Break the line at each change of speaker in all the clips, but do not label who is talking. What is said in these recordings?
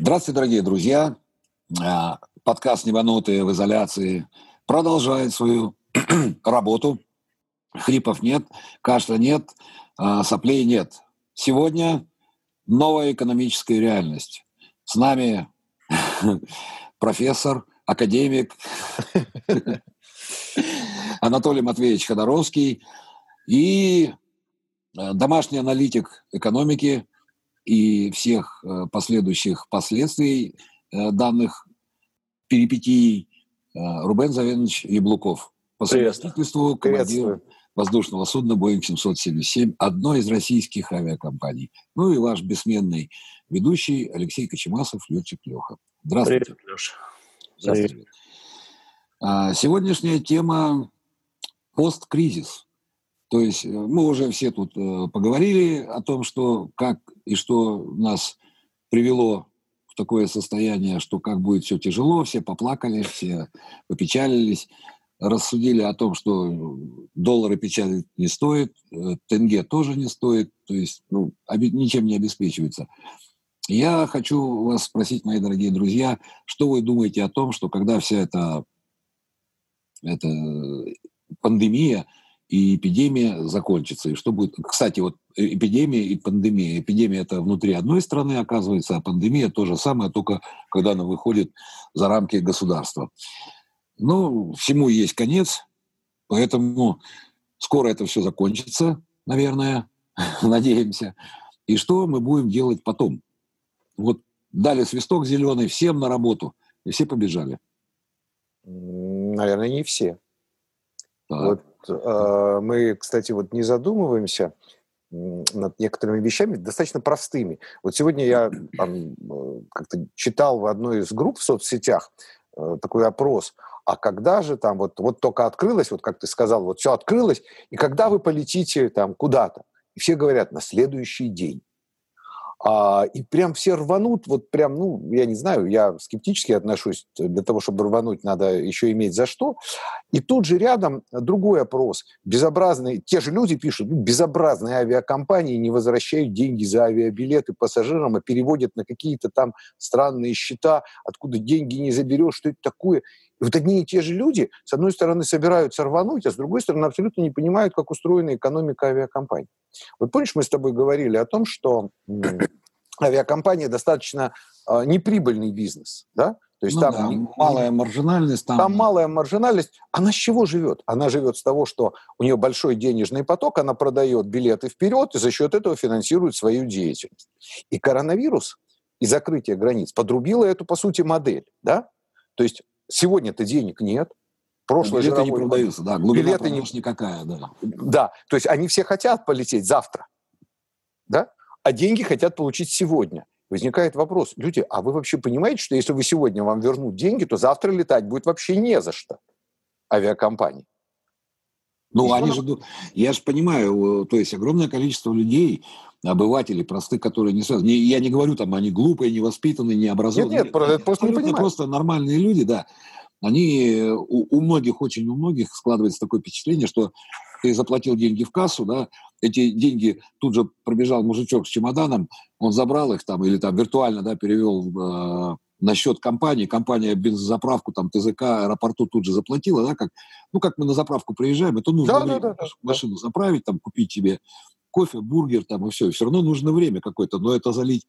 Здравствуйте, дорогие друзья. А, подкаст «Небанутые в изоляции» продолжает свою работу. Хрипов нет, кашля нет, а, соплей нет. Сегодня новая экономическая реальность. С нами профессор, академик Анатолий Матвеевич Ходоровский и а, домашний аналитик экономики и всех э, последующих последствий э, данных перипетий э, Рубен Завенович Яблуков. По совместительству командир воздушного судна Boeing 777, одной из российских авиакомпаний. Ну и ваш бессменный ведущий Алексей Кочемасов, летчик Леха. Здравствуйте. Привет, Леша. Здравствуйте. А, сегодняшняя тема – посткризис. То есть э, мы уже все тут э, поговорили о том, что как и что нас привело в такое состояние, что как будет все тяжело, все поплакали, все попечалились, рассудили о том, что доллары печалить не стоит, э, тенге тоже не стоит, то есть ну, ничем не обеспечивается. Я хочу вас спросить, мои дорогие друзья, что вы думаете о том, что когда вся эта, эта пандемия и эпидемия закончится. И что будет... Кстати, вот эпидемия и пандемия. Эпидемия – это внутри одной страны, оказывается, а пандемия – то же самое, только когда она выходит за рамки государства. Ну, всему есть конец, поэтому скоро это все закончится, наверное, надеемся. И что мы будем делать потом? Вот дали свисток зеленый, всем на работу, и все побежали.
Наверное, не все. Так. Вот э, мы, кстати, вот не задумываемся над некоторыми вещами достаточно простыми. Вот сегодня я э, как-то читал в одной из групп в соцсетях э, такой опрос, а когда же там вот, вот только открылось, вот как ты сказал, вот все открылось, и когда вы полетите там куда-то? И все говорят, на следующий день. А, и прям все рванут, вот прям, ну, я не знаю, я скептически отношусь, для того, чтобы рвануть, надо еще иметь за что. И тут же рядом другой опрос. Безобразные, те же люди пишут, ну, безобразные авиакомпании не возвращают деньги за авиабилеты пассажирам, а переводят на какие-то там странные счета, откуда деньги не заберешь, что это такое. И вот одни и те же люди, с одной стороны, собираются рвануть, а с другой стороны, абсолютно не понимают, как устроена экономика авиакомпаний. Вот помнишь, мы с тобой говорили о том, что авиакомпания достаточно э, неприбыльный бизнес, да?
То есть ну там да, не, малая маржинальность.
Там... там малая маржинальность. Она с чего живет? Она живет с того, что у нее большой денежный поток, она продает билеты вперед и за счет этого финансирует свою деятельность. И коронавирус и закрытие границ подрубило эту, по сути, модель. Да? То есть Сегодня-то денег нет.
Прошлое билеты не продаются, да, глубина
билеты не... никакая, да. Да, то есть они все хотят полететь завтра, да, а деньги хотят получить сегодня. Возникает вопрос, люди, а вы вообще понимаете, что если вы сегодня вам вернут деньги, то завтра летать будет вообще не за что авиакомпании?
Ну, они же, я же понимаю, то есть огромное количество людей, обывателей, простых, которые не связаны. Я не говорю, там, они глупые, невоспитанные, необразованные. Нет, нет, просто не понимаю. Просто нормальные люди, да. Они, у, у многих, очень у многих складывается такое впечатление, что ты заплатил деньги в кассу, да, эти деньги тут же пробежал мужичок с чемоданом, он забрал их там или там виртуально, да, перевел э, на счет компании, компания бензозаправку, там, ТЗК, аэропорту тут же заплатила, да, как, ну, как мы на заправку приезжаем, это нужно да, да, да, машину да. заправить, там, купить тебе кофе, бургер там и все. Все равно нужно время какое-то, но это залить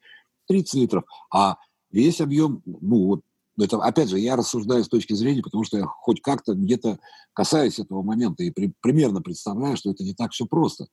30 литров, а весь объем, ну вот, это, опять же, я рассуждаю с точки зрения, потому что я хоть как-то где-то касаюсь этого момента и при, примерно представляю, что это не так все просто.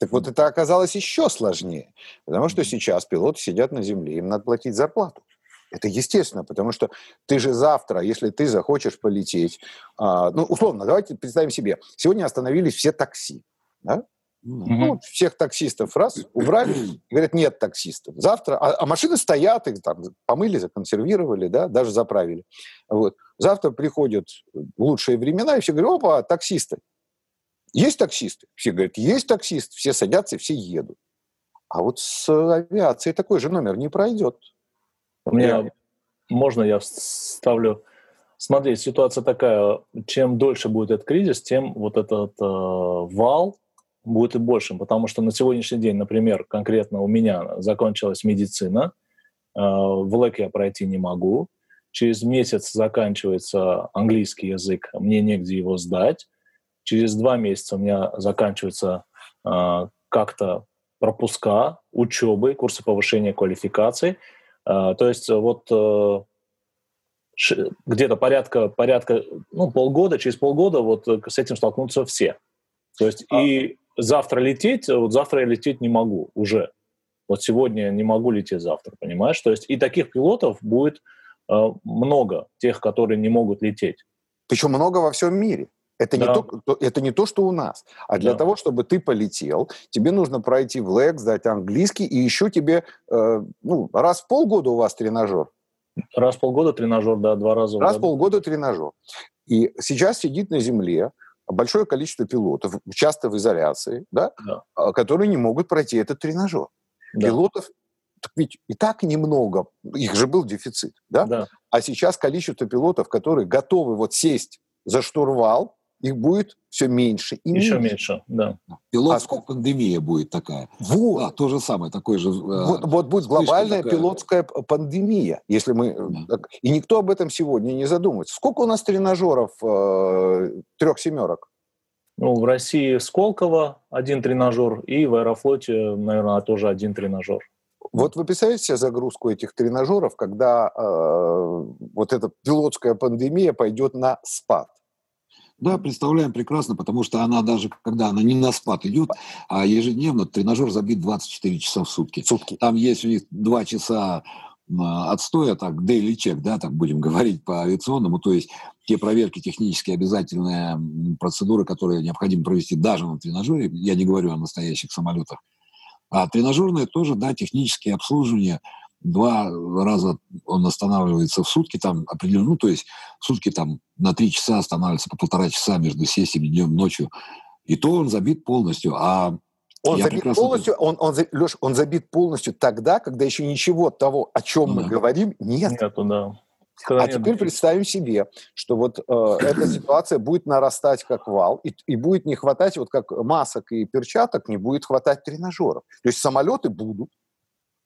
Так вот это оказалось еще сложнее, потому что сейчас пилоты сидят на земле, им надо платить зарплату. Это естественно, потому что ты же завтра, если ты захочешь полететь, а, ну, условно, давайте представим себе, сегодня остановились все такси, да? Ну, всех таксистов раз убрали, говорят, нет таксистов. Завтра, а, а машины стоят, их там помыли, законсервировали, да, даже заправили. Вот. Завтра приходят лучшие времена, и все говорят, опа, таксисты. Есть таксисты? Все говорят, есть таксист. Все садятся и все едут. А вот с авиацией такой же номер не пройдет.
У меня, можно я ставлю... Смотри, ситуация такая, чем дольше будет этот кризис, тем вот этот э, вал будет и большим, потому что на сегодняшний день, например, конкретно у меня закончилась медицина, в ЛЭК я пройти не могу. Через месяц заканчивается английский язык, мне негде его сдать. Через два месяца у меня заканчивается как-то пропуска учебы, курсы повышения квалификации. То есть вот где-то порядка, порядка ну, полгода, через полгода вот с этим столкнутся все. То есть а. и завтра лететь, вот завтра я лететь не могу уже. Вот сегодня не могу лететь завтра, понимаешь? То есть и таких пилотов будет э, много, тех, которые не могут лететь.
Причем много во всем мире. Это, да. не то, это не то, что у нас. А для да. того, чтобы ты полетел, тебе нужно пройти в ЛЭК, сдать английский, и еще тебе э, ну, раз в полгода у вас тренажер.
Раз в полгода тренажер, да, два раза
Раз в полгода тренажер. И сейчас сидит на земле большое количество пилотов, часто в изоляции, да, да. А, которые не могут пройти этот тренажер. Да. Пилотов так ведь и так немного, их же был дефицит, да? да? А сейчас количество пилотов, которые готовы вот сесть за штурвал, их будет все меньше и
Еще меньше, меньше да.
Пилотская а, пандемия будет такая. Вот. Да, то же самое, такое же.
Вот, вот будет глобальная такая. пилотская пандемия, если мы... Да. И никто об этом сегодня не задумывается. Сколько у нас тренажеров э, трех семерок?
Ну, в России Сколково один тренажер, и в Аэрофлоте, наверное, тоже один тренажер.
Вот вы представляете себе загрузку этих тренажеров, когда э, вот эта пилотская пандемия пойдет на спад?
Да, представляем прекрасно, потому что она даже, когда она не на спад идет, а ежедневно тренажер забит 24 часа в сутки. сутки. Там есть у них 2 часа отстоя, так, daily check, да, так будем говорить по авиационному, то есть те проверки технические обязательные процедуры, которые необходимо провести даже на тренажере, я не говорю о настоящих самолетах, а тренажерное тоже, да, технические обслуживания, два раза он останавливается в сутки, там определенно, ну, то есть в сутки там на три часа останавливается по полтора часа между сессиями днем и ночью. И то он забит полностью. А
он я забит полностью, он, он, Леш, он забит полностью тогда, когда еще ничего того, о чем ну, мы да. говорим, нет. Нету, да. Когда а нет теперь представим себе, что вот э, эта ситуация будет нарастать как вал, и, и будет не хватать, вот как масок и перчаток, не будет хватать тренажеров. То есть самолеты будут,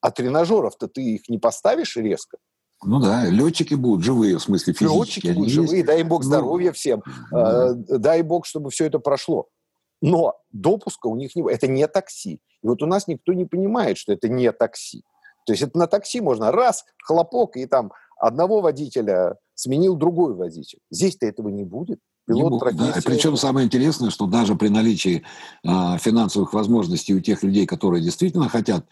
а тренажеров-то ты их не поставишь резко.
Ну да, летчики будут живые, в смысле физически.
Летчики будут живые, дай им бог ну, здоровья ну, всем, э, дай бог, чтобы все это прошло. Но допуска у них не Это не такси. И вот у нас никто не понимает, что это не такси. То есть это на такси можно раз, хлопок, и там одного водителя сменил другой водитель. Здесь-то этого не будет.
Пилот будет, да. Причем самое интересное, что даже при наличии э, финансовых возможностей у тех людей, которые действительно хотят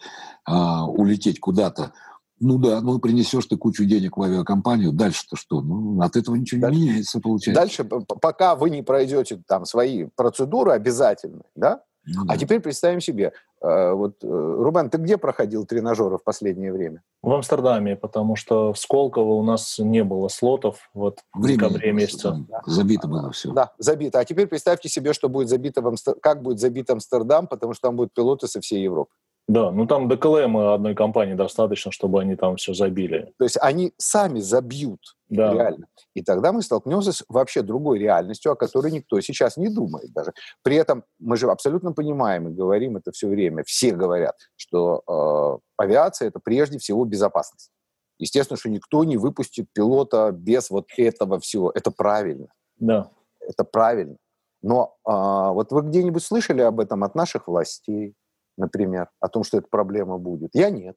э, улететь куда-то, ну да, ну принесешь ты кучу денег в авиакомпанию, дальше-то что? Ну, от этого ничего дальше, не меняется, получается.
Дальше, пока вы не пройдете там свои процедуры обязательные, да? Ну, а да. А теперь представим себе, вот, э, Рубен, ты где проходил тренажеры в последнее время?
В Амстердаме, потому что в Сколково у нас не было слотов вот в декабре месяце.
Да. Забито было все.
Да, забито. А теперь представьте себе, что будет забито в Амстер... как будет забит Амстердам, потому что там будут пилоты со всей Европы.
Да, ну там ДКЛМ одной компании достаточно, чтобы они там все забили.
То есть они сами забьют да. реально. И тогда мы столкнемся с вообще другой реальностью, о которой никто сейчас не думает даже. При этом мы же абсолютно понимаем и говорим это все время, все говорят, что э, авиация это прежде всего безопасность. Естественно, что никто не выпустит пилота без вот этого всего. Это правильно.
Да.
Это правильно. Но э, вот вы где-нибудь слышали об этом от наших властей? Например, о том, что эта проблема будет? Я нет.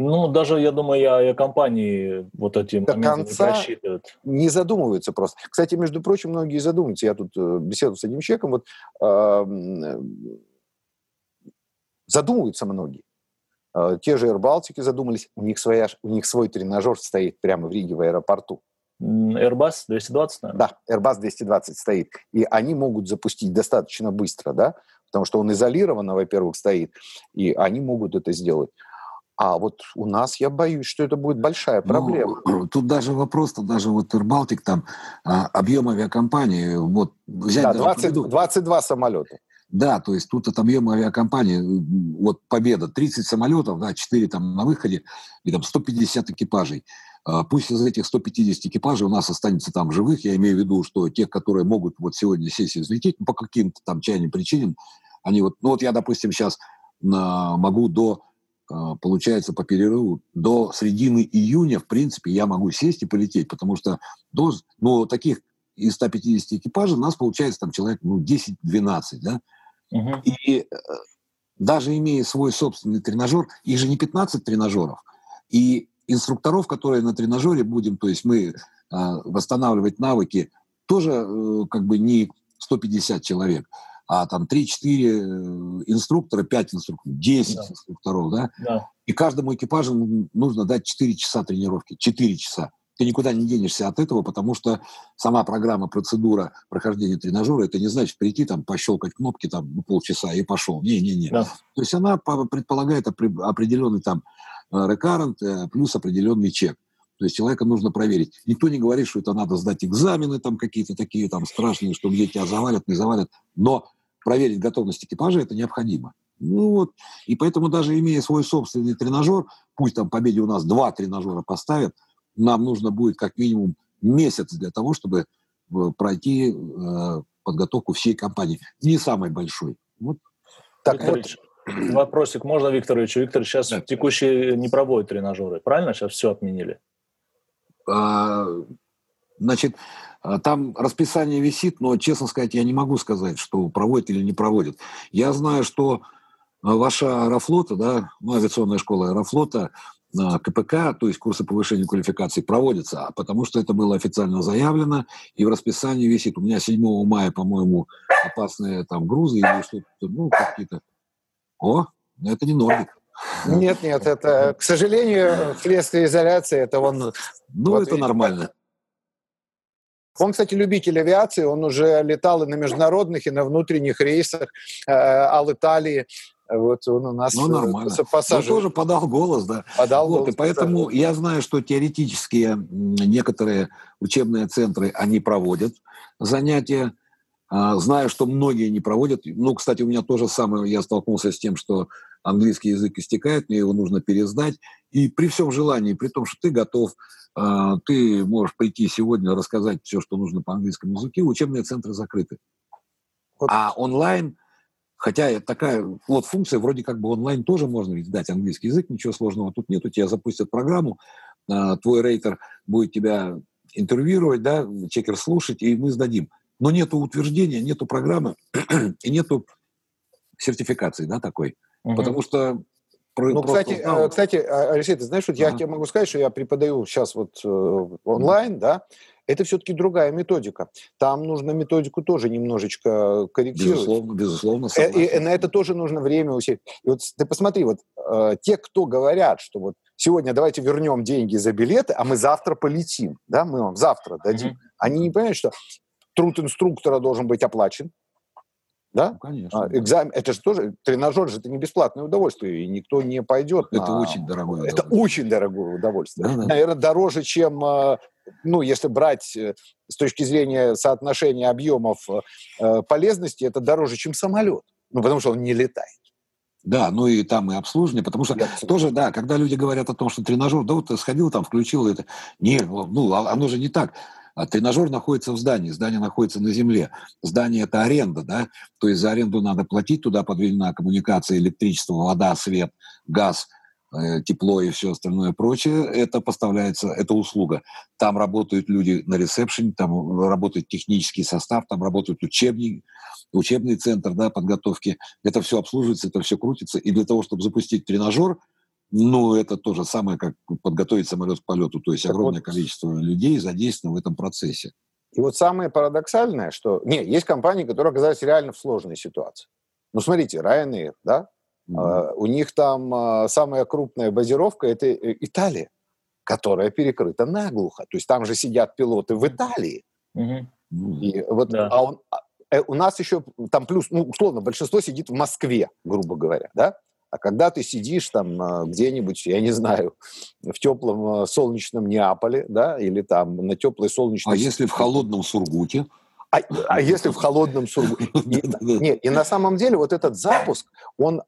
Ну, даже, я думаю, я, компании вот эти
До конца не Не задумываются просто. Кстати, между прочим, многие задумываются. Я тут э, беседовал с одним человеком, вот э, задумываются многие. Э, те же Air задумались, у них, своя, у них свой тренажер стоит прямо в Риге в аэропорту.
Airbus 220, наверное?
Да, Airbus 220 стоит. И они могут запустить достаточно быстро, да, потому что он изолированно, во-первых, стоит, и они могут это сделать. А вот у нас я боюсь, что это будет большая проблема.
Ну, тут даже вопрос, то даже вот Ирбалтик, там а, объем авиакомпании, вот
взять да, 20, 22 самолета.
Да, то есть тут от объема авиакомпании, вот Победа, 30 самолетов, да, 4 там на выходе, и там 150 экипажей. А, пусть из этих 150 экипажей у нас останется там живых, я имею в виду, что тех, которые могут вот сегодня сесть и взлететь, ну, по каким-то там чайным причинам, они вот, ну вот я, допустим, сейчас могу до получается, по перерыву до середины июня, в принципе, я могу сесть и полететь, потому что до, ну, таких из 150 экипажей у нас получается там человек ну, 10-12, да? Угу. И даже имея свой собственный тренажер, их же не 15 тренажеров, и инструкторов, которые на тренажере будем, то есть мы восстанавливать навыки, тоже э, как бы не 150 человек а там 3-4 э, инструктора, 5 инструкторов, 10 да. инструкторов, да? да? И каждому экипажу нужно дать 4 часа тренировки, 4 часа. Ты никуда не денешься от этого, потому что сама программа, процедура прохождения тренажера, это не значит прийти там, пощелкать кнопки там ну, полчаса и пошел. Не-не-не. Да. То есть она предполагает определенный там рекаррент э, плюс определенный чек. То есть человека нужно проверить. Никто не говорит, что это надо сдать экзамены там какие-то такие там страшные, что где тебя завалят, не завалят. Но проверить готовность экипажа это необходимо. Ну вот, и поэтому даже имея свой собственный тренажер, пусть там Победе у нас два тренажера поставят, нам нужно будет как минимум месяц для того, чтобы э, пройти э, подготовку всей компании. Не самой большой. Вот.
Так, Викторович, вот. вопросик можно Викторовичу? Виктор, сейчас да. текущие не проводят тренажеры, правильно? Сейчас все отменили.
А, значит, а, там расписание висит, но, честно сказать, я не могу сказать, что проводят или не проводят. Я знаю, что а, ваша аэрофлота, да, ну, авиационная школа аэрофлота, КПК, то есть курсы повышения квалификации, проводятся, потому что это было официально заявлено, и в расписании висит. У меня 7 мая, по-моему, опасные там грузы или что-то, ну, какие-то. О, это не Нордик.
Нет, нет, это, к сожалению, вследствие изоляции, это он...
Ну, вот это нормально.
Он, кстати, любитель авиации, он уже летал и на международных, и на внутренних рейсах э, Ал-Италии.
Вот он у нас ну, нормально. пассажир. Он тоже подал голос, да. Подал вот, голос. И поэтому пассажир. я знаю, что теоретические некоторые учебные центры, они проводят занятия. А, знаю, что многие не проводят. Ну, кстати, у меня тоже самое, я столкнулся с тем, что английский язык истекает, мне его нужно пересдать. И при всем желании, при том, что ты готов, а, ты можешь прийти сегодня рассказать все, что нужно по английскому языку, учебные центры закрыты. Вот. А онлайн, хотя такая вот функция, вроде как бы онлайн тоже можно ведь дать английский язык, ничего сложного тут нет. У тебя запустят программу, а, твой рейтер будет тебя интервьюировать, да, чекер слушать, и мы сдадим. Но нету утверждения, нету программы и нету сертификации, да, такой. Угу. Потому что
ну, кстати, знал. кстати, а, Алексей, ты знаешь, вот ага. я тебе могу сказать, что я преподаю сейчас вот э, онлайн, да, это все-таки другая методика. Там нужно методику тоже немножечко корректировать.
Безусловно, безусловно.
Э, и, и на это тоже нужно время усилить. И вот ты посмотри, вот э, те, кто говорят, что вот сегодня давайте вернем деньги за билеты, а мы завтра полетим, да, мы вам завтра дадим. Mm-hmm. Они не понимают, что труд инструктора должен быть оплачен, да? Ну, конечно. А, экзамен, это же тоже, тренажер же это не бесплатное удовольствие, и никто не пойдет
Это на... очень дорогое
Это очень дорогое удовольствие. Да, да. Наверное, дороже, чем, а, ну, если брать э, с точки зрения соотношения объемов э, полезности, это дороже, чем самолет. Ну, потому что он не летает.
Да, ну и там и обслуживание, потому что Я тоже, да, когда люди говорят о том, что тренажер, да вот ты сходил там, включил это, не, ну, а, оно же не так. А тренажер находится в здании, здание находится на земле. Здание – это аренда, да? То есть за аренду надо платить, туда подведена коммуникация, электричество, вода, свет, газ, э, тепло и все остальное прочее. Это поставляется, это услуга. Там работают люди на ресепшене, там работает технический состав, там работают учебники, учебный центр да, подготовки. Это все обслуживается, это все крутится. И для того, чтобы запустить тренажер – ну, это то же самое, как подготовить самолет к полету. То есть так огромное вот, количество людей задействовано в этом процессе.
И вот самое парадоксальное, что... Нет, есть компании, которые оказались реально в сложной ситуации. Ну, смотрите, Ryanair, да? Mm-hmm. Uh, у них там uh, самая крупная базировка – это э, Италия, которая перекрыта наглухо. То есть там же сидят пилоты в Италии. Mm-hmm. И вот, да. а он, а, э, у нас еще там плюс, ну, условно, большинство сидит в Москве, грубо говоря, да? А когда ты сидишь там а, где-нибудь, я не знаю, в теплом а, солнечном Неаполе, да, или там на теплой солнечной...
А если в холодном Сургуте?
А, а если в холодном Сургуте? Нет, и на самом деле вот этот запуск, он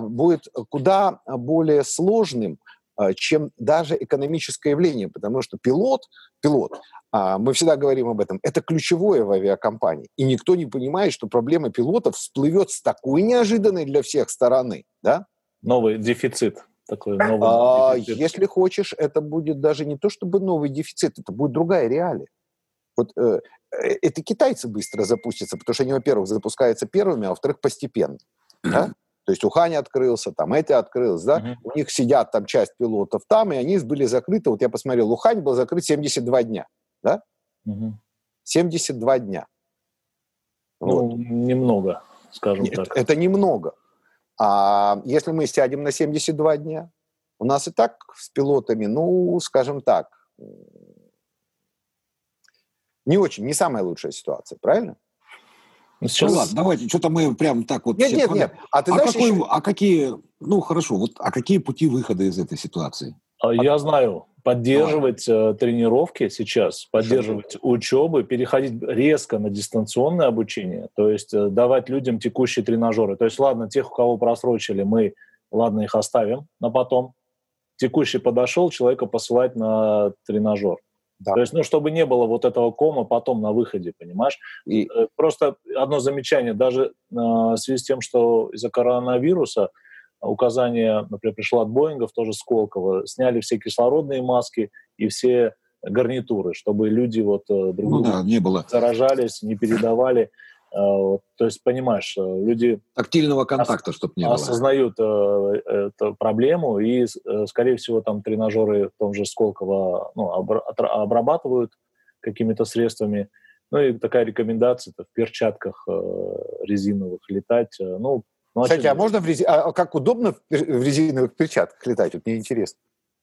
будет куда более сложным, а, чем даже экономическое явление, потому что пилот, пилот, а, мы всегда говорим об этом, это ключевое в авиакомпании. И никто не понимает, что проблема пилотов всплывет с такой неожиданной для всех стороны. Да?
Новый дефицит. Такой
новый а, дефицит? Если хочешь, это будет даже не то чтобы новый дефицит, это будет другая реалия. Вот э, э это китайцы быстро запустятся, потому что они, во-первых, запускаются первыми, а во-вторых, постепенно. Да? То есть Ухань открылся, там эти открылся, да, uh-huh. у них сидят там часть пилотов там, и они были закрыты, вот я посмотрел, Ухань был закрыт 72 дня, да? Uh-huh. 72 дня.
Ну, вот. немного, скажем Нет, так.
Это немного. А если мы сядем на 72 дня, у нас и так с пилотами, ну, скажем так, не очень, не самая лучшая ситуация, правильно?
Ну, сейчас... Ну ладно, давайте, что-то мы прям так вот...
Нет, нет, нет.
А, ты а, какой, еще... а какие, ну хорошо, вот, а какие пути выхода из этой ситуации?
А я знаю, поддерживать э, тренировки сейчас, поддерживать учебы, переходить резко на дистанционное обучение, то есть э, давать людям текущие тренажеры. То есть, ладно, тех, у кого просрочили, мы, ладно, их оставим на потом. Текущий подошел, человека посылать на тренажер. Да. То есть, ну, чтобы не было вот этого кома потом на выходе, понимаешь? И э, просто одно замечание, даже э, в связи с тем, что из-за коронавируса указание, например, пришло от Боингов, тоже Сколково, сняли все кислородные маски и все гарнитуры, чтобы люди вот э, друг ну, да, не было. заражались, не передавали. Э, то есть, понимаешь, э, люди...
Тактильного контакта, ос- чтобы не было.
Осознают э, эту проблему, и, скорее всего, там тренажеры в том же Сколково ну, обрабатывают какими-то средствами. Ну и такая рекомендация в перчатках резиновых летать. Ну,
ну, Кстати, а можно в рези... а как удобно в резиновых перчатках летать? Вот мне интересно.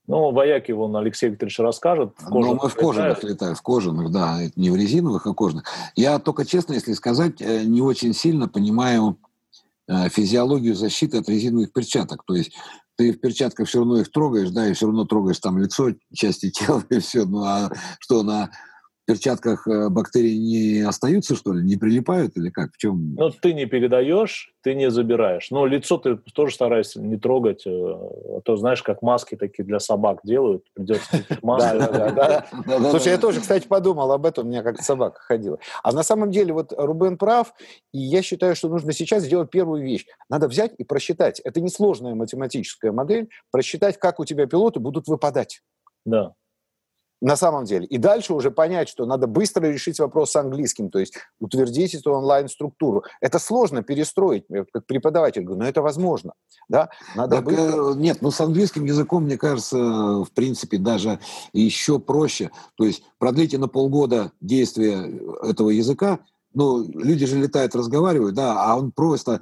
Ну, вояки вон Алексей Викторович расскажет.
В ну, мы в кожаных летаем, в кожаных, да, не в резиновых, а кожаных. Я только честно, если сказать, э, не очень сильно понимаю э, физиологию защиты от резиновых перчаток. То есть ты в перчатках все равно их трогаешь, да, и все равно трогаешь там лицо, части тела и все. Ну а что, на перчатках э, бактерии не остаются, что ли, не прилипают или как? В чем?
Ну, ты не передаешь, ты не забираешь. Но лицо ты тоже стараешься не трогать, э, а то знаешь, как маски такие для собак делают, придется
Слушай, я тоже, кстати, подумал об этом, у меня как собака ходила. А на самом деле вот Рубен прав, и я считаю, что нужно сейчас сделать первую вещь. Надо взять и просчитать. Это несложная математическая модель, просчитать, как у тебя пилоты будут выпадать.
Да
на самом деле. И дальше уже понять, что надо быстро решить вопрос с английским, то есть утвердить эту онлайн-структуру. Это сложно перестроить, как преподаватель говорю, но это возможно. Да?
Надо так, быстро... Э, нет, ну с английским языком, мне кажется, в принципе, даже еще проще. То есть продлите на полгода действие этого языка, ну, люди же летают, разговаривают, да, а он просто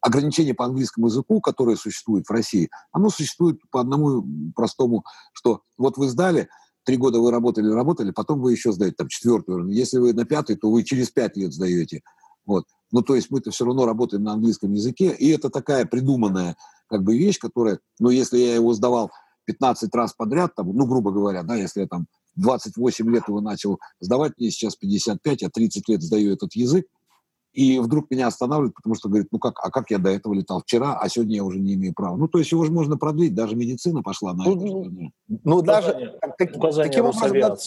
ограничение по английскому языку, которое существует в России, оно существует по одному простому, что вот вы сдали, три года вы работали, работали, потом вы еще сдаете там четвертую. Если вы на пятый, то вы через пять лет сдаете. Вот. Ну, то есть мы-то все равно работаем на английском языке, и это такая придуманная как бы вещь, которая, ну, если я его сдавал 15 раз подряд, там, ну, грубо говоря, да, если я там 28 лет его начал сдавать, мне сейчас 55, я 30 лет сдаю этот язык, и вдруг меня останавливают, потому что говорит, ну как, а как я до этого летал вчера, а сегодня я уже не имею права. Ну, то есть его же можно продлить, даже медицина пошла на
ну, это. Ну, ну даже так, таким образом надо,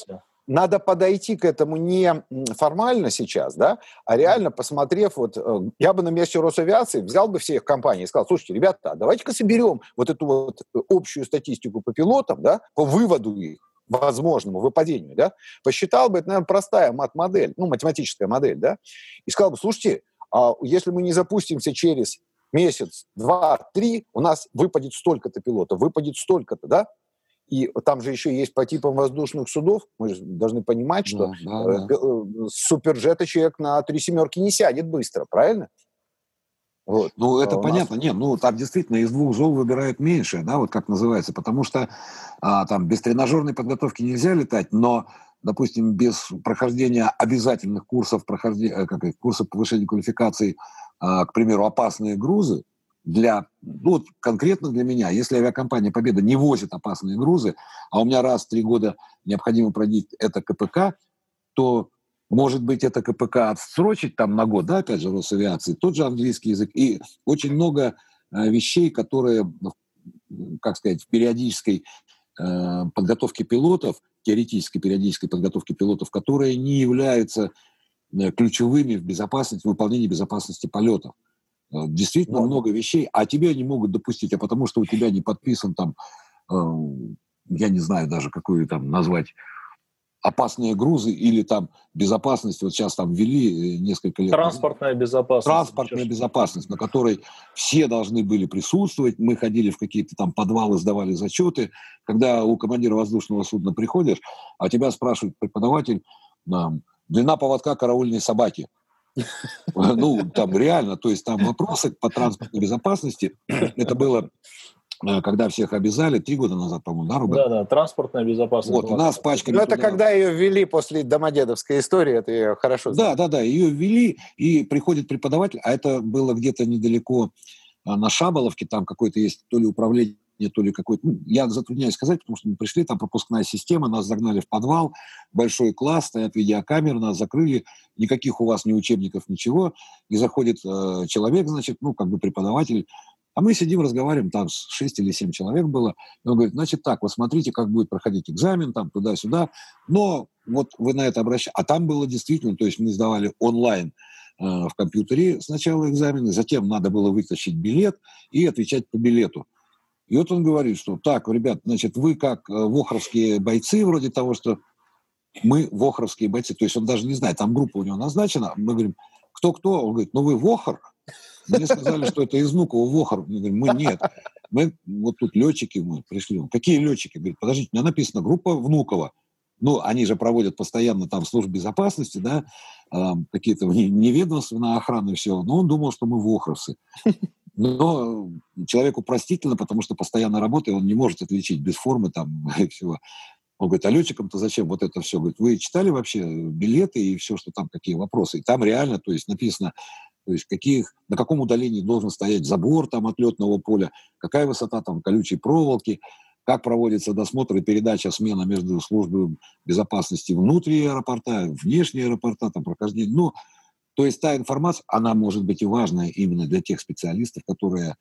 надо подойти к этому не формально сейчас, да, а реально посмотрев, вот э, я бы на месте Росавиации взял бы всех компаний и сказал, слушайте, ребята, а давайте-ка соберем вот эту вот общую статистику по пилотам, да, по выводу их, возможному выпадению, да, посчитал бы, это, наверное, простая мат-модель, ну, математическая модель, да, и сказал бы, слушайте, а если мы не запустимся через месяц, два, три, у нас выпадет столько-то пилотов, выпадет столько-то, да, и там же еще есть по типам воздушных судов, мы же должны понимать, что да, да, да. Э, суперджета человек на три семерки не сядет быстро, правильно?
Вот. Ну, это а понятно. Нас... Нет, ну, там действительно из двух зол выбирают меньше, да, вот как называется, потому что а, там без тренажерной подготовки нельзя летать, но, допустим, без прохождения обязательных курсов, прохождения, э, как, курсов повышения квалификации, а, к примеру, опасные грузы, для, ну, вот конкретно для меня, если авиакомпания «Победа» не возит опасные грузы, а у меня раз в три года необходимо пройти это КПК, то может быть, это КПК отсрочить там на год, да, опять же, Росавиации, тот же английский язык. И очень много э, вещей, которые, как сказать, в периодической э, подготовке пилотов, теоретической периодической подготовке пилотов, которые не являются э, ключевыми в безопасности, в выполнении безопасности полетов. Действительно ну, много вещей, а тебя не могут допустить, а потому что у тебя не подписан там, я не знаю даже, какую там назвать, опасные грузы или там безопасность, вот сейчас там ввели э, несколько лет.
Транспортная безопасность.
Транспортная безопасность, на которой все должны были присутствовать. Мы ходили в какие-то там подвалы, сдавали зачеты. Когда у командира воздушного судна приходишь, а тебя спрашивает преподаватель, длина поводка караульной собаки. Ну, там реально, то есть там вопросы по транспортной безопасности, это было когда всех обязали, три года назад, по-моему, да,
Рубен? Да, да, транспортная безопасность.
Вот, у нас пачками... Ну, это туда... когда ее ввели после Домодедовской истории, это ее хорошо
знаю. Да, да, да, ее ввели, и приходит преподаватель, а это было где-то недалеко а, на Шаболовке, там какой-то есть то ли управление не то ли какой-то... Ну, я затрудняюсь сказать, потому что мы пришли, там пропускная система, нас загнали в подвал, большой класс, стоят видеокамеры, нас закрыли, никаких у вас ни учебников, ничего. И заходит э, человек, значит, ну, как бы преподаватель, а мы сидим, разговариваем, там 6 или 7 человек было. И он говорит, значит так, вот смотрите, как будет проходить экзамен, там туда-сюда. Но вот вы на это обращаете. А там было действительно, то есть мы сдавали онлайн э, в компьютере сначала экзамены, затем надо было вытащить билет и отвечать по билету. И вот он говорит, что так, ребят, значит, вы как э, вохровские бойцы, вроде того, что мы вохровские бойцы. То есть он даже не знает, там группа у него назначена. Мы говорим, кто-кто? Он говорит, ну вы вохр? Мне сказали, что это из Внуково вохр. Мы говорим, мы нет. Мы вот тут летчики мы пришли. Какие летчики? Говорит, подождите, у меня написано группа Внуково. Ну, они же проводят постоянно там служб безопасности, да, э, какие-то неведомственные охраны и все. Но он думал, что мы вохровцы. Но человеку простительно, потому что постоянно работает, он не может отличить без формы там и всего. Он говорит, а летчикам-то зачем вот это все? Говорит, вы читали вообще билеты и все, что там, какие вопросы? И там реально, то есть написано, то есть каких, на каком удалении должен стоять забор там от летного поля, какая высота там колючей проволоки, как проводится досмотр и передача смена между службой безопасности внутри аэропорта, внешние аэропорта, там прохождение. Ну, то есть та информация, она может быть и важная именно для тех специалистов, которые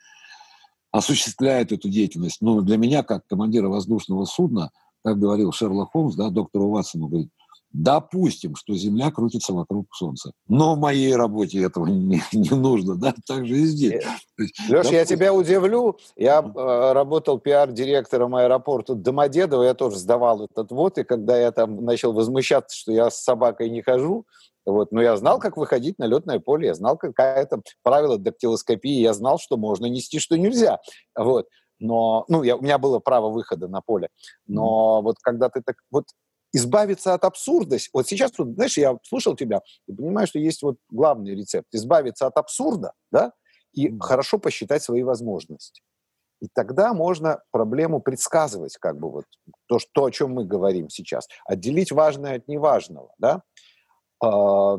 осуществляют эту деятельность. Но для меня, как командира воздушного судна, как говорил Шерлок Холмс, да, доктору Ватсону, говорит, допустим, что Земля крутится вокруг Солнца. Но в моей работе этого не, не нужно, да, так же и здесь.
Леш, допустим... я тебя удивлю, я э, работал пиар-директором аэропорта Домодедово, я тоже сдавал этот вот, и когда я там начал возмущаться, что я с собакой не хожу, вот. Но я знал, как выходить на летное поле, я знал, какая то правило дактилоскопии, я знал, что можно нести, что нельзя. Вот. Но, ну, я, у меня было право выхода на поле. Но mm вот когда ты так, вот избавиться от абсурдности. Вот сейчас, вот, знаешь, я слушал тебя и понимаю, что есть вот главный рецепт. Избавиться от абсурда, да, и mm хорошо посчитать свои возможности. И тогда можно проблему предсказывать, как бы вот то, что, о чем мы говорим сейчас. Отделить важное от неважного, да.
Два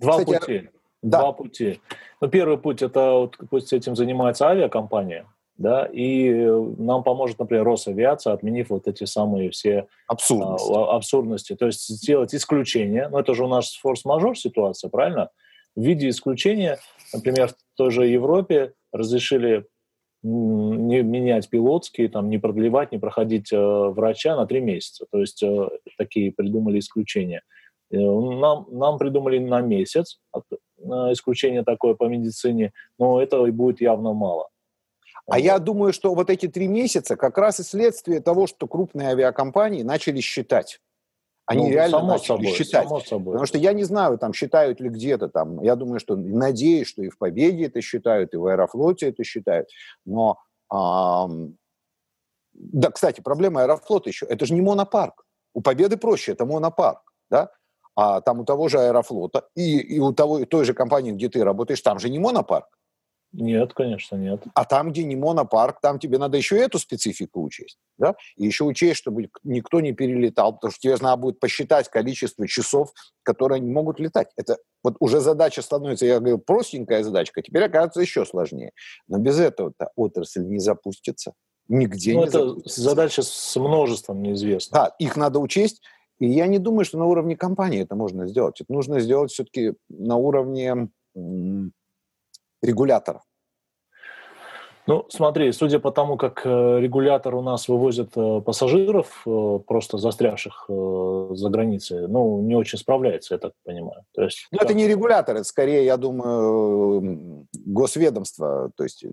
Кстати, пути. Да. Два пути. Ну, первый путь это вот пусть этим занимается авиакомпания, да, и нам поможет, например, Росавиация, отменив вот эти самые все
абсурдности.
А, абсурдности. То есть сделать исключение, ну это же у нас форс-мажор ситуация, правильно? В виде исключения, например, в той же Европе разрешили не менять пилотские, там, не продлевать, не проходить э, врача на три месяца. То есть э, такие придумали исключения. Э, нам, нам придумали на месяц исключение такое по медицине, но этого и будет явно мало.
А я думаю, что вот эти три месяца как раз и следствие того, что крупные авиакомпании начали считать. Они ну, реально само начали собой, считать. Само собой. Потому что я не знаю, там считают ли где-то там. Я думаю, что надеюсь, что и в Победе это считают, и в Аэрофлоте это считают. Но эм, да, кстати, проблема Аэрофлота еще. Это же не монопарк. У Победы проще, это монопарк. Да? а там у того же Аэрофлота и, и у того, той же компании, где ты работаешь, там же не монопарк.
Нет, конечно, нет.
А там, где не монопарк, там тебе надо еще эту специфику учесть. Да? И еще учесть, чтобы никто не перелетал, потому что тебе надо будет посчитать количество часов, которые они могут летать. Это вот уже задача становится, я говорю, простенькая задачка, теперь оказывается еще сложнее. Но без этого-то отрасль не запустится. Нигде ну, не
это запустится. задача с множеством неизвестных.
Да, их надо учесть, и я не думаю, что на уровне компании это можно сделать. Это нужно сделать все-таки на уровне регулятора.
Ну, смотри, судя по тому, как э, регулятор у нас вывозит э, пассажиров, э, просто застрявших за границей, ну, не очень справляется, я так понимаю. То есть,
ну, это не регулятор, это скорее, я думаю, госведомство. То есть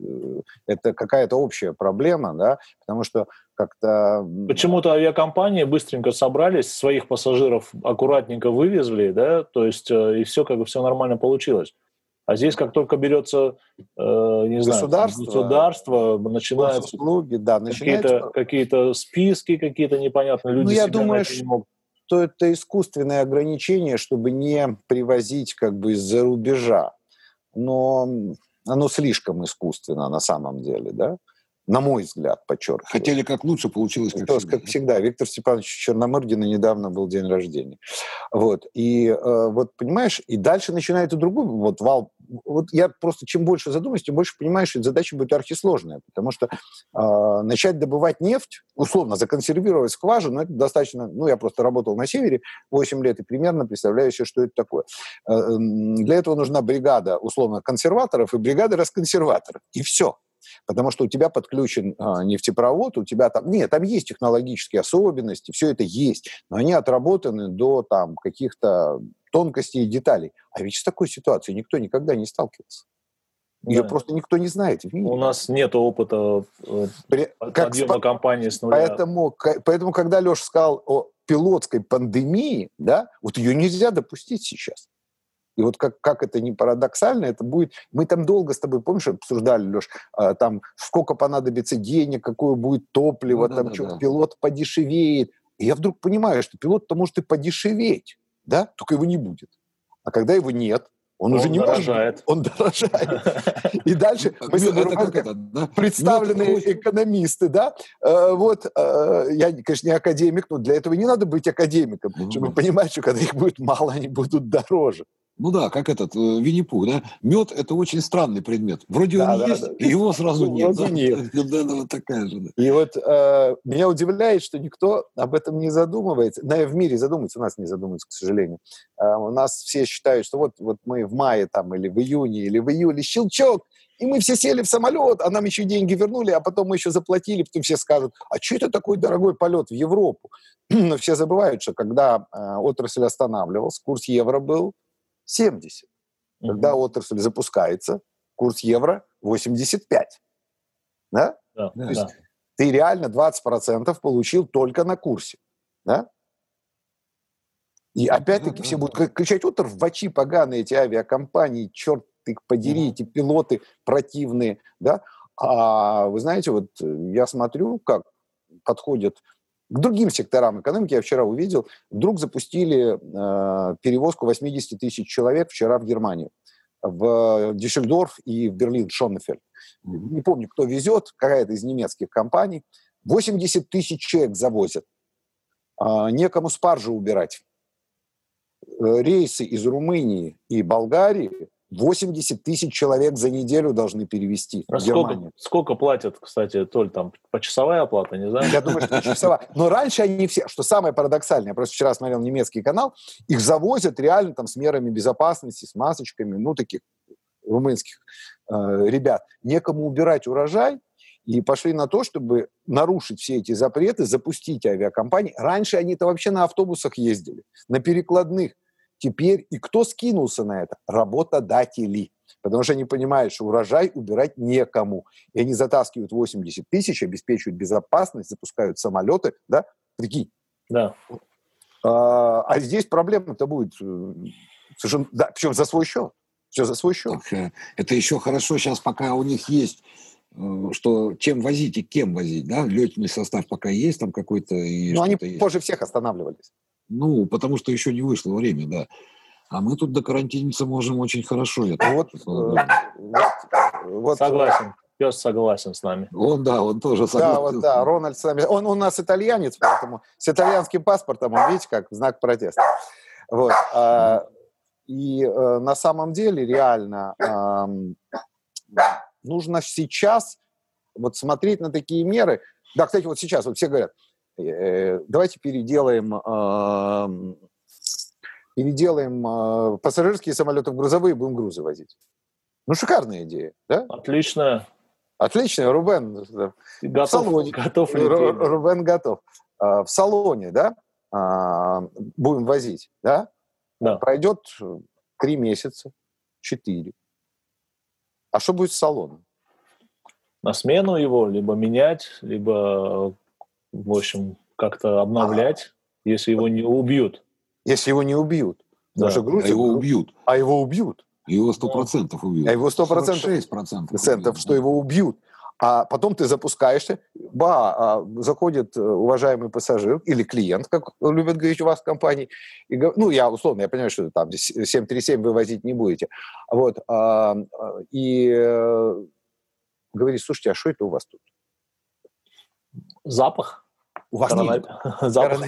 это какая-то общая проблема, да, потому что как-то...
Почему-то авиакомпании быстренько собрались, своих пассажиров аккуратненько вывезли, да, то есть и все, как бы все нормально получилось. А здесь, как только берется, э, не
государство,
знаю, государство, начинаются
услуги, да,
какие-то, какие-то списки, какие-то непонятные люди.
Ну, я думаю, что это искусственное ограничение, чтобы не привозить как бы из-за рубежа. Но оно слишком искусственно на самом деле, да? На мой взгляд, подчеркиваю.
Хотели как лучше, получилось
как, всегда. как всегда. Виктор Степанович Черномырдина недавно был день рождения. Вот. И э, вот, понимаешь, и дальше начинает и другой вот вал. Вот я просто чем больше задумаюсь, тем больше понимаю, что задача будет архисложная, потому что э, начать добывать нефть, условно, законсервировать скважину, это достаточно, ну, я просто работал на севере 8 лет и примерно представляю себе, что это такое. Э, для этого нужна бригада, условно, консерваторов и бригада расконсерваторов. И все потому что у тебя подключен а, нефтепровод, у тебя там... Нет, там есть технологические особенности, все это есть, но они отработаны до там каких-то тонкостей и деталей. А ведь с такой ситуацией никто никогда не сталкивался. Ее да. просто никто не знает.
У нас нет опыта э, При... подъема компании с нуля.
Поэтому, поэтому, когда Леша сказал о пилотской пандемии, да, вот ее нельзя допустить сейчас. И вот как, как это не парадоксально, это будет... Мы там долго с тобой, помнишь, обсуждали, Леш, а, там сколько понадобится денег, какое будет топливо, ну, там да, что, да. пилот подешевеет. И я вдруг понимаю, что пилот-то может и подешеветь, да, только его не будет. А когда его нет, он, он уже не дорожает. может. Он дорожает. И дальше мы с представленные экономисты, да, э, вот, э, я, конечно, не академик, но для этого не надо быть академиком, чтобы понимать, что когда их будет мало, они будут дороже.
Ну да, как этот, э, Винни-Пух, да? Мед – это очень странный предмет. Вроде да, он да, есть, да. и его сразу нет. Вроде
нет. Да, вот такая же. Да. И вот э, меня удивляет, что никто об этом не задумывается. Да, в мире задумывается, у нас не задумывается, к сожалению. Э, у нас все считают, что вот, вот мы в мае там или в июне, или в июле щелчок, и мы все сели в самолет, а нам еще деньги вернули, а потом мы еще заплатили, потом все скажут, а что это такой дорогой полет в Европу? Но все забывают, что когда э, отрасль останавливалась, курс евро был 70. Mm-hmm. Когда отрасль запускается, курс евро 85. Да? Да, То есть да. ты реально 20% получил только на курсе. Да? И опять-таки все будут кричать, вот рвачи поганые эти авиакомпании, черт их подери, эти пилоты противные, да. А вы знаете, вот я смотрю, как подходят к другим секторам экономики я вчера увидел, вдруг запустили э, перевозку 80 тысяч человек вчера в Германию, в Дюссельдорф и в Берлин, Шоннефельд. Не помню, кто везет, какая-то из немецких компаний. 80 тысяч человек завозят. Э, некому спаржу убирать. Э, рейсы из Румынии и Болгарии 80 тысяч человек за неделю должны перевести
а в Германию. Сколько, сколько платят, кстати, Толь, там почасовая оплата, не знаю?
Я думаю, что почасовая. Но раньше они все, что самое парадоксальное, я просто вчера смотрел немецкий канал, их завозят реально там с мерами безопасности, с масочками, ну, таких румынских э, ребят. Некому убирать урожай, и пошли на то, чтобы нарушить все эти запреты, запустить авиакомпании. Раньше они-то вообще на автобусах ездили, на перекладных. Теперь и кто скинулся на это? Работодатели. Потому что они понимают, что урожай убирать некому. И они затаскивают 80 тысяч, обеспечивают безопасность, запускают самолеты, да? Прикинь.
Да.
А, а здесь проблема-то будет э, совершенно... Да, причем за свой счет. Все за свой счет. Так,
э, это еще хорошо сейчас, пока у них есть э, что чем возить и кем возить, да, летный состав пока есть там какой-то.
Но они есть. позже всех останавливались.
Ну, потому что еще не вышло время, да. А мы тут до карантиниться можем очень хорошо.
Я вот, э, вот, вот, согласен. Пес согласен с нами.
Он, да, он тоже согласен.
Да, вот, да, Рональд с нами. Он у нас итальянец, поэтому с итальянским паспортом, он, видите, как знак протеста. Вот. А, и а, на самом деле реально а, нужно сейчас вот смотреть на такие меры. Да, кстати, вот сейчас вот все говорят, Э, давайте переделаем, переделаем а, пассажирские самолеты в грузовые, будем грузы возить. Ну, шикарная идея, да?
Отлично.
Отлично, Рубен. Готов, в салоне. Готов лететь. Рубен готов. А, в салоне, да, а, будем возить, да? Да. Пройдет три месяца, четыре. А что будет с салоном?
На смену его либо менять, либо, в общем, как-то обновлять, а, если его не убьют.
Если его не убьют.
Да. Даже грузят, а его убьют.
А его убьют.
Его сто процентов убьют.
А его сто процентов. процентов, что его убьют. А потом ты запускаешься, ба, а заходит э, уважаемый пассажир или клиент, как любят говорить у вас в компании, и, ну, я условно, я понимаю, что там 737 вы возить не будете, вот, а, и э, говорит, слушайте, а что это у вас тут?
Запах.
У вас нет.
Запах.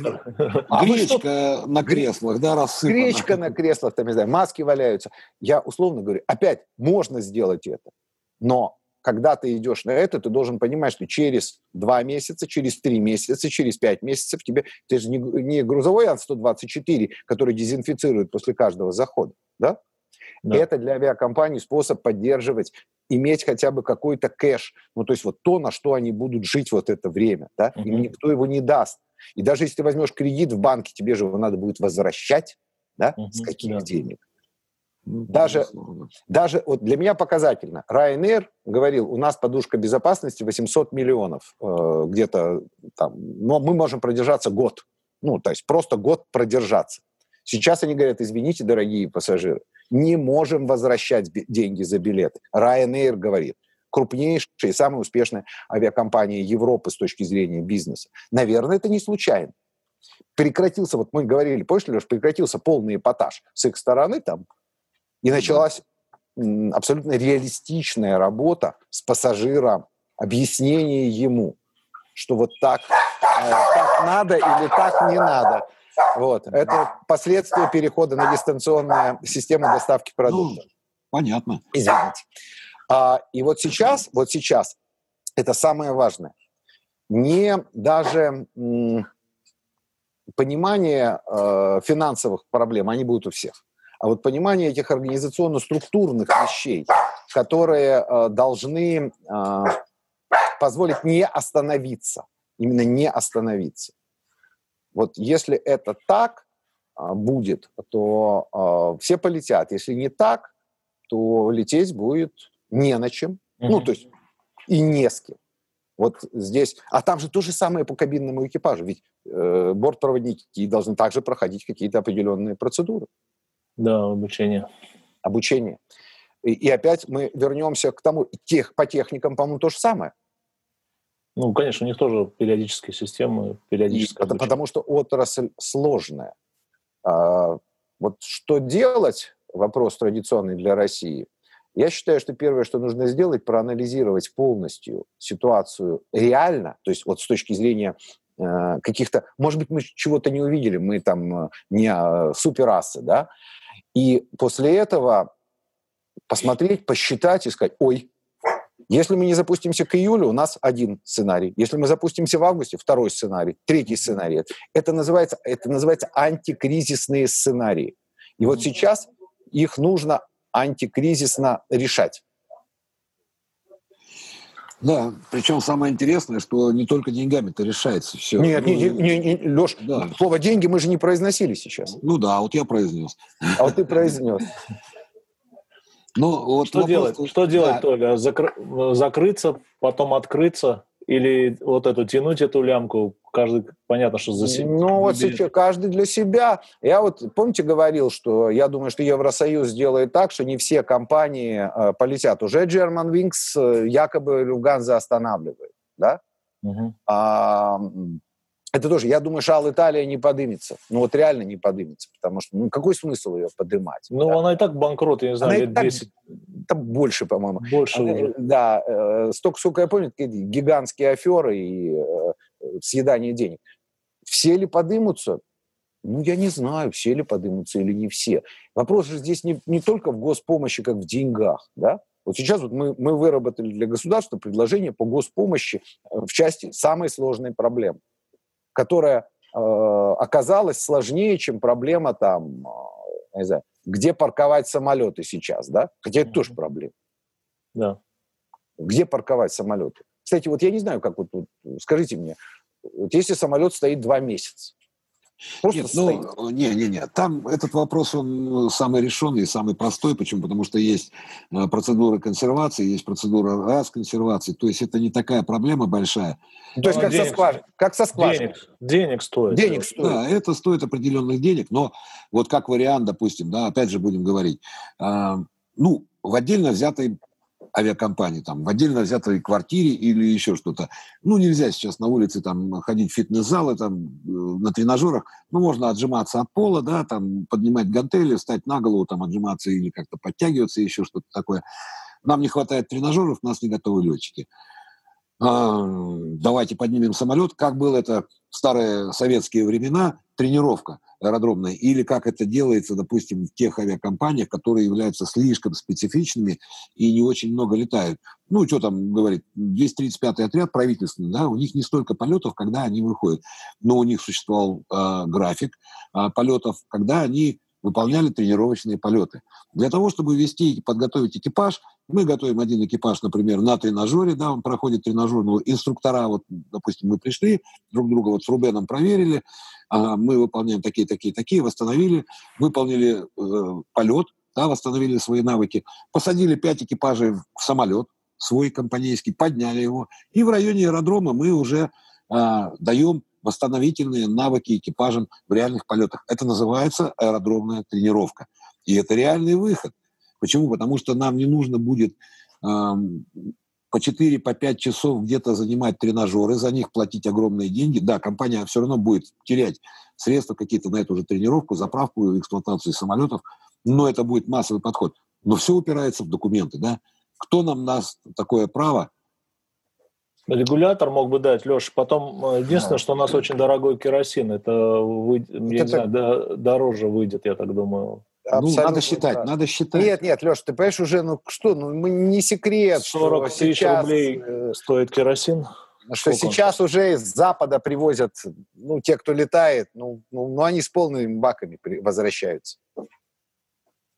А Гречка на креслах, да, рассыпана.
Гречка на креслах, там, не знаю, маски валяются. Я условно говорю, опять, можно сделать это, но когда ты идешь на это, ты должен понимать, что через два месяца, через три месяца, через пять месяцев тебе... Ты же не, не грузовой Ан-124, который дезинфицирует после каждого захода, да? да? Это для авиакомпаний способ поддерживать, иметь хотя бы какой-то кэш, ну, то есть вот то, на что они будут жить вот это время, да? Угу. Им никто его не даст. И даже если ты возьмешь кредит в банке, тебе же его надо будет возвращать, да? Угу, С каких да. денег? Ну, даже, даже вот для меня показательно. Ryanair говорил, у нас подушка безопасности 800 миллионов э, где-то там, но мы можем продержаться год. Ну, то есть просто год продержаться. Сейчас они говорят, извините, дорогие пассажиры, не можем возвращать деньги за билеты. Ryanair говорит, крупнейшая и самая успешная авиакомпания Европы с точки зрения бизнеса. Наверное, это не случайно. Прекратился, вот мы говорили, помнишь, Леш, прекратился полный эпатаж с их стороны, там, и началась абсолютно реалистичная работа с пассажиром, объяснение ему, что вот так, э, так надо или так не надо. Вот. Это последствия перехода на дистанционную систему доставки продуктов. Ну,
понятно.
Извините. А, и вот сейчас, вот сейчас, это самое важное. Не даже м, понимание э, финансовых проблем, они будут у всех а вот понимание этих организационно-структурных вещей, которые э, должны э, позволить не остановиться, именно не остановиться. Вот если это так э, будет, то э, все полетят. Если не так, то лететь будет не на чем. Mm-hmm. Ну, то есть и не с кем. Вот здесь, а там же то же самое по кабинному экипажу, ведь э, бортпроводники должны также проходить какие-то определенные процедуры.
Да, обучение.
Обучение. И, и опять мы вернемся к тому, тех, по техникам, по-моему, то же самое.
Ну, конечно, у них тоже периодические системы, периодическое
и, Потому что отрасль сложная. А, вот что делать, вопрос традиционный для России. Я считаю, что первое, что нужно сделать, проанализировать полностью ситуацию реально, то есть вот с точки зрения э, каких-то, может быть, мы чего-то не увидели, мы там э, не э, суперасы, да, и после этого посмотреть, посчитать и сказать, ой, если мы не запустимся к июлю, у нас один сценарий. Если мы запустимся в августе, второй сценарий, третий сценарий. Это называется, это называется антикризисные сценарии. И вот сейчас их нужно антикризисно решать.
Да, причем самое интересное, что не только деньгами это решается все.
Нет, не, не, не, Леш, да. слово деньги мы же не произносили сейчас.
Ну да, вот я произнес.
А вот ты произнес.
Ну, вот что вопрос, делать? Что делать, да. Толя? Закр... Закрыться, потом открыться? Или вот эту тянуть эту лямку, каждый, понятно, что за себя.
Ну, вот сейчас каждый для себя. Я вот, помните, говорил, что я думаю, что Евросоюз сделает так, что не все компании э, полетят. Уже German Wings э, якобы Люфганза останавливает, да? Угу. А, это тоже, я думаю, шал Италия не подымется. Ну вот реально не подымется, потому что, ну какой смысл ее подымать?
Ну да? она и так банкрот, я не знаю, она лет 10.
Там больше, по-моему.
Больше она, уже.
Да, э, столько, сколько я помню, гигантские аферы и э, съедание денег. Все ли подымутся? Ну, я не знаю, все ли подымутся или не все. Вопрос же здесь не, не только в госпомощи, как в деньгах, да? Вот сейчас вот мы, мы выработали для государства предложение по госпомощи э, в части самой сложной проблемы которая э, оказалась сложнее, чем проблема там, э, не знаю, где парковать самолеты сейчас, да? Хотя это тоже проблема.
Да.
Где парковать самолеты? Кстати, вот я не знаю, как вот, вот скажите мне, вот если самолет стоит два месяца,
Просто Нет, ну, не, не, не. Там этот вопрос, он самый решенный и самый простой. Почему? Потому что есть э, процедура консервации, есть процедура расконсервации. То есть это не такая проблема большая.
То есть как денег, со, скваж... как со скважиной.
Денег, денег стоит.
Денег стоит. Да, это стоит определенных денег. Но вот как вариант, допустим, да, опять же будем говорить, э, ну, в отдельно взятой авиакомпании, там, в отдельно взятой квартире или еще что-то. Ну, нельзя сейчас на улице там ходить в фитнес-залы, там, э, на тренажерах. Ну, можно отжиматься от пола, да, там, поднимать гантели, встать на голову, там, отжиматься или как-то подтягиваться, еще что-то такое. Нам не хватает тренажеров, нас не готовы летчики. А, давайте поднимем самолет. Как было это в старые советские времена, тренировка аэродромная, или как это делается, допустим, в тех авиакомпаниях, которые являются слишком специфичными и не очень много летают. Ну, что там говорит, 235-й отряд правительственный, да, у них не столько полетов, когда они выходят, но у них существовал э, график э, полетов, когда они выполняли тренировочные полеты. Для того, чтобы вести и подготовить экипаж, мы готовим один экипаж, например, на тренажере, да, он проходит тренажерного инструктора, вот, допустим, мы пришли, друг друга вот с Рубеном проверили, а, мы выполняем такие, такие, такие, восстановили, выполнили э, полет, да, восстановили свои навыки, посадили пять экипажей в самолет, свой компанейский, подняли его, и в районе аэродрома мы уже а, даем восстановительные навыки экипажам в реальных полетах. Это называется аэродромная тренировка. И это реальный выход. Почему? Потому что нам не нужно будет эм, по 4-5 по часов где-то занимать тренажеры, за них платить огромные деньги. Да, компания все равно будет терять средства какие-то на эту же тренировку, заправку, эксплуатацию самолетов, но это будет массовый подход. Но все упирается в документы. Да? Кто нам даст такое право
Регулятор мог бы дать, Леша. Потом э, единственное, что у нас очень дорогой керосин. Это, вы, я это... не знаю, да, дороже выйдет, я так думаю.
Абсолютно, ну, надо считать, да. надо считать.
Нет, нет, Леша, ты понимаешь, уже, ну что, ну не секрет,
40 что тысяч сейчас, рублей э, стоит керосин.
Что Сколько сейчас он? уже из Запада привозят, ну, те, кто летает, ну, ну, ну они с полными баками возвращаются.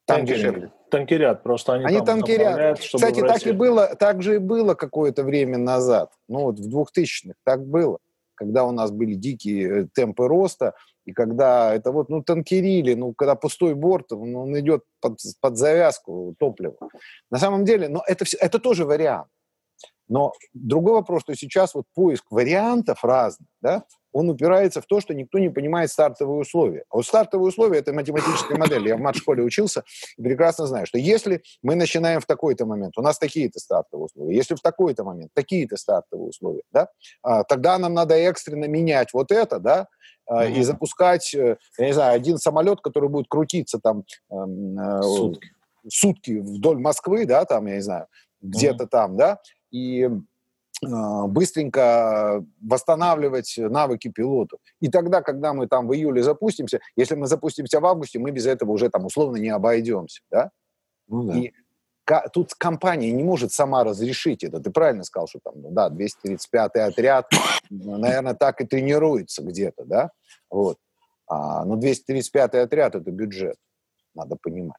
Там Танкерят. дешевле. Танкерят, просто они,
они там танкерят. Кстати, так и было, так же и было какое-то время назад, ну вот в 2000-х, так было, когда у нас были дикие э, темпы роста, и когда это вот, ну, танкерили, ну, когда пустой борт, ну, он идет под, под завязку топлива. На самом деле, но это, это тоже вариант. Но другой вопрос, что сейчас вот поиск вариантов разных, да, он упирается в то, что никто не понимает стартовые условия. А вот стартовые условия – это математическая модель. Я в мат-школе учился и прекрасно знаю, что если мы начинаем в такой-то момент, у нас такие-то стартовые условия, если в такой-то момент такие-то стартовые условия, да, а, тогда нам надо экстренно менять вот это, да, mm-hmm. и запускать, э, я не знаю, один самолет, который будет крутиться там эм, э, сутки. сутки вдоль Москвы, да, там, я не знаю, где-то mm-hmm. там, да, и быстренько восстанавливать навыки пилотов. И тогда, когда мы там в июле запустимся, если мы запустимся в августе, мы без этого уже там условно не обойдемся, да? Ну, да. И тут компания не может сама разрешить это. Ты правильно сказал, что там, ну, да, 235-й отряд, наверное, так и тренируется где-то, да? Вот. А, но 235-й отряд – это бюджет, надо понимать.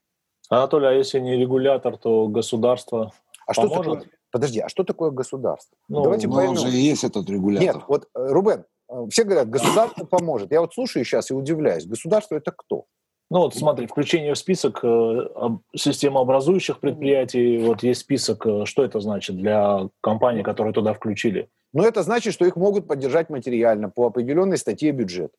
Анатолий, а если не регулятор, то государство а поможет?
что такое? Подожди, а что такое государство?
Ну, Давайте ну, поймем. же и есть этот регулятор.
Нет, вот, э, Рубен, э, все говорят, государство поможет. Я вот слушаю сейчас и удивляюсь. Государство это кто?
Ну вот смотри, включение в список э, системообразующих предприятий, вот есть список, что это значит для компаний, которые туда включили?
Ну это значит, что их могут поддержать материально по определенной статье бюджета.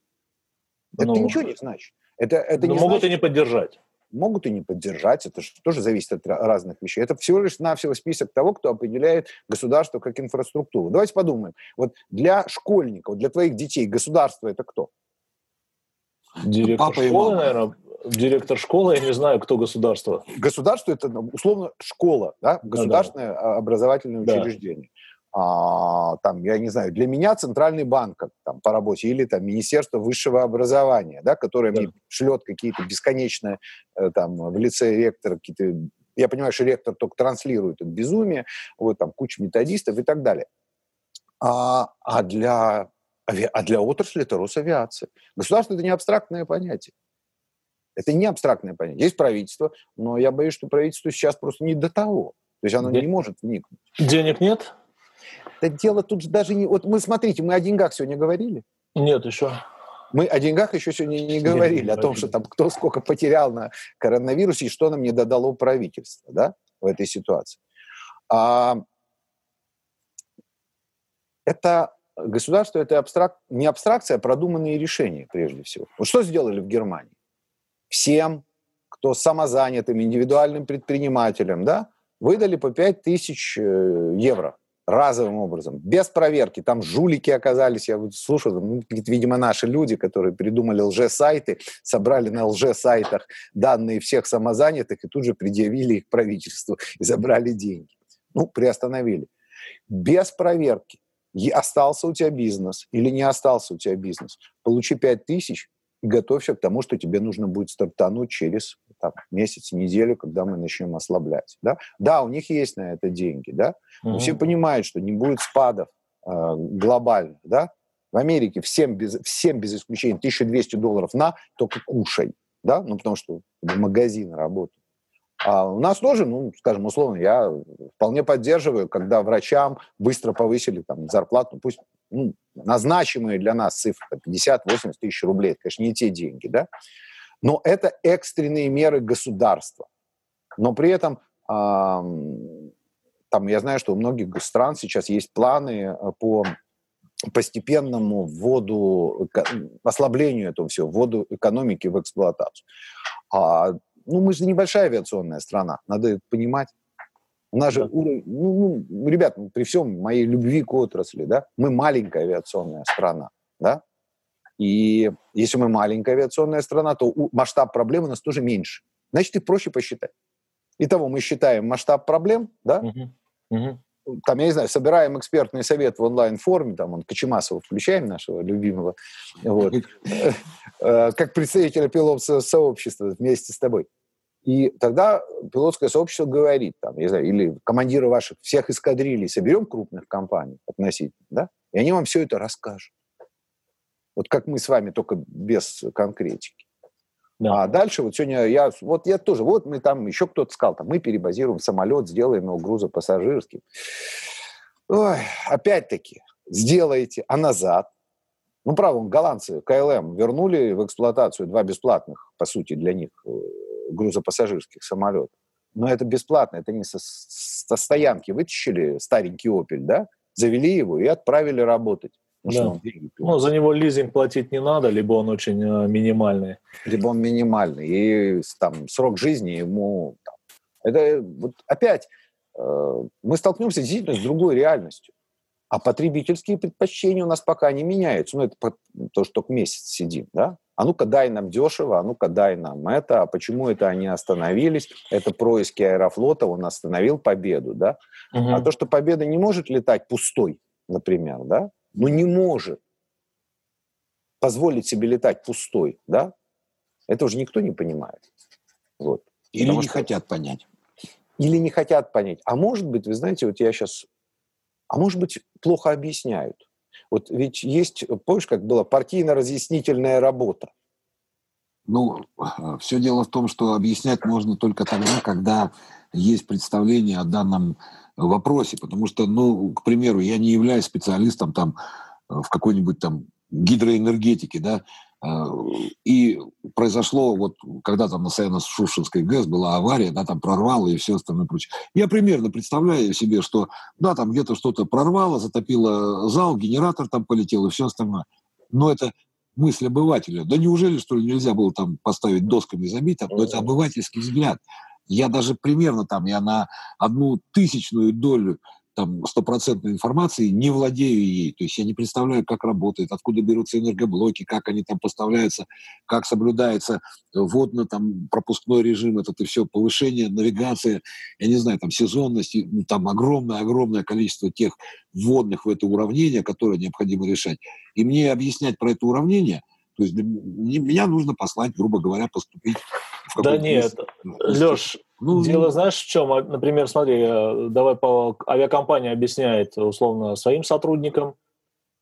Это ну, ничего не значит. Это, это
не могут значит... и не поддержать
могут и не поддержать, это же тоже зависит от разных вещей. Это всего лишь навсего список того, кто определяет государство как инфраструктуру. Давайте подумаем. Вот для школьников, для твоих детей государство это кто?
Директор Папа школы, наверное. Директор школы, я не знаю, кто государство.
Государство это ну, условно школа, да? государственное да, да. образовательное учреждение. А, там, я не знаю, для меня Центральный банк там, по работе или там Министерство высшего образования, да, которое да. мне шлет какие-то бесконечные э, там в лице ректора какие-то я понимаю, что ректор только транслирует это безумие, вот там куча методистов и так далее. А, а, для, а для отрасли это Росавиация. Государство – это не абстрактное понятие. Это не абстрактное понятие. Есть правительство, но я боюсь, что правительству сейчас просто не до того. То есть оно Де... не может вникнуть.
Денег нет?
Да дело тут же даже не... Вот мы, смотрите, мы о деньгах сегодня говорили.
Нет, еще.
Мы о деньгах еще сегодня не говорили, Нет, о том, что там кто сколько потерял на коронавирусе и что нам не додало правительство да, в этой ситуации. А, это государство, это абстрак, не абстракция, а продуманные решения прежде всего. Вот что сделали в Германии? Всем, кто самозанятым, индивидуальным предпринимателем, да, выдали по 5 тысяч э, евро разовым образом, без проверки. Там жулики оказались, я вот слушал, ну, видимо, наши люди, которые придумали лже-сайты, собрали на лже-сайтах данные всех самозанятых и тут же предъявили их правительству и забрали деньги. Ну, приостановили. Без проверки. И остался у тебя бизнес или не остался у тебя бизнес. Получи 5 тысяч готовься к тому, что тебе нужно будет стартануть через там, месяц, неделю, когда мы начнем ослаблять. Да, да у них есть на это деньги, да, но mm-hmm. все понимают, что не будет спадов э, глобальных, да. В Америке всем без, всем без исключения 1200 долларов на, только кушай, да, ну потому что магазин работает. А у нас тоже, ну, скажем, условно, я вполне поддерживаю, когда врачам быстро повысили там, зарплату, пусть ну, назначимые для нас цифры 50-80 тысяч рублей, это, конечно, не те деньги, да, но это экстренные меры государства. Но при этом э, там я знаю, что у многих стран сейчас есть планы э, по постепенному вводу, ослаблению этого всего, вводу экономики в эксплуатацию. А, ну, мы же небольшая авиационная страна, надо это понимать. У нас же уровень, ну, ну, ребят, ну, при всем моей любви к отрасли, да, мы маленькая авиационная страна, да, и если мы маленькая авиационная страна, то масштаб проблем у нас тоже меньше. Значит, их проще посчитать. Итого мы считаем масштаб проблем, да, угу. Угу. там, я не знаю, собираем экспертный совет в онлайн-форме, там, он Кочемасова включаем, нашего любимого, вот, э, как представителя пилотского сообщества вместе с тобой. И тогда пилотское сообщество говорит, там, я знаю, или командиры ваших всех эскадрилей соберем крупных компаний относительно, да, и они вам все это расскажут. Вот как мы с вами, только без конкретики. Да. А дальше вот сегодня я, вот я тоже, вот мы там, еще кто-то сказал, там, мы перебазируем самолет, сделаем его грузопассажирским. Ой, опять-таки, сделаете, а назад? Ну, правда, голландцы КЛМ вернули в эксплуатацию два бесплатных, по сути, для них э, грузопассажирских самолетов. Но это бесплатно, это не со, со стоянки вытащили старенький «Опель», да, завели его и отправили работать.
Ну, да. ну, за него лизинг платить не надо, либо он очень э, минимальный.
Либо он минимальный. И там срок жизни ему... Там, это вот опять э, мы столкнемся действительно с другой реальностью. А потребительские предпочтения у нас пока не меняются. Ну, это то, что только месяц сидим, да? А ну-ка дай нам дешево, а ну-ка дай нам это. А почему это они остановились? Это происки Аэрофлота, он остановил победу, да? Угу. А то, что победа не может летать пустой, например, да? но не может позволить себе летать пустой, да, это уже никто не понимает.
Вот. Или Потому не что... хотят понять.
Или не хотят понять. А может быть, вы знаете, вот я сейчас... А может быть, плохо объясняют. Вот ведь есть, помнишь, как была партийно-разъяснительная работа?
Ну, все дело в том, что объяснять можно только тогда, когда есть представление о данном вопросе, потому что, ну, к примеру, я не являюсь специалистом там в какой-нибудь там гидроэнергетике, да, и произошло, вот когда там на Саяно-Шушинской ГЭС была авария, да, там прорвало и все остальное прочее. Я примерно представляю себе, что, да, там где-то что-то прорвало, затопило зал, генератор там полетел и все остальное. Но это мысль обывателя. Да неужели, что ли, нельзя было там поставить досками забить? Там? Но это обывательский взгляд. Я даже примерно там, я на одну тысячную долю там стопроцентной информации не владею ей. То есть я не представляю, как работает, откуда берутся энергоблоки, как они там поставляются, как соблюдается водно там пропускной режим, это и все, повышение, навигация, я не знаю, там сезонность, ну, там огромное-огромное количество тех вводных в это уравнение, которые необходимо решать. И мне объяснять про это уравнение – то есть мне, меня нужно послать, грубо говоря, поступить
в Да нет, Леш, ну, дело знаешь в чем? А, например, смотри, э, давай по авиакомпания объясняет условно своим сотрудникам,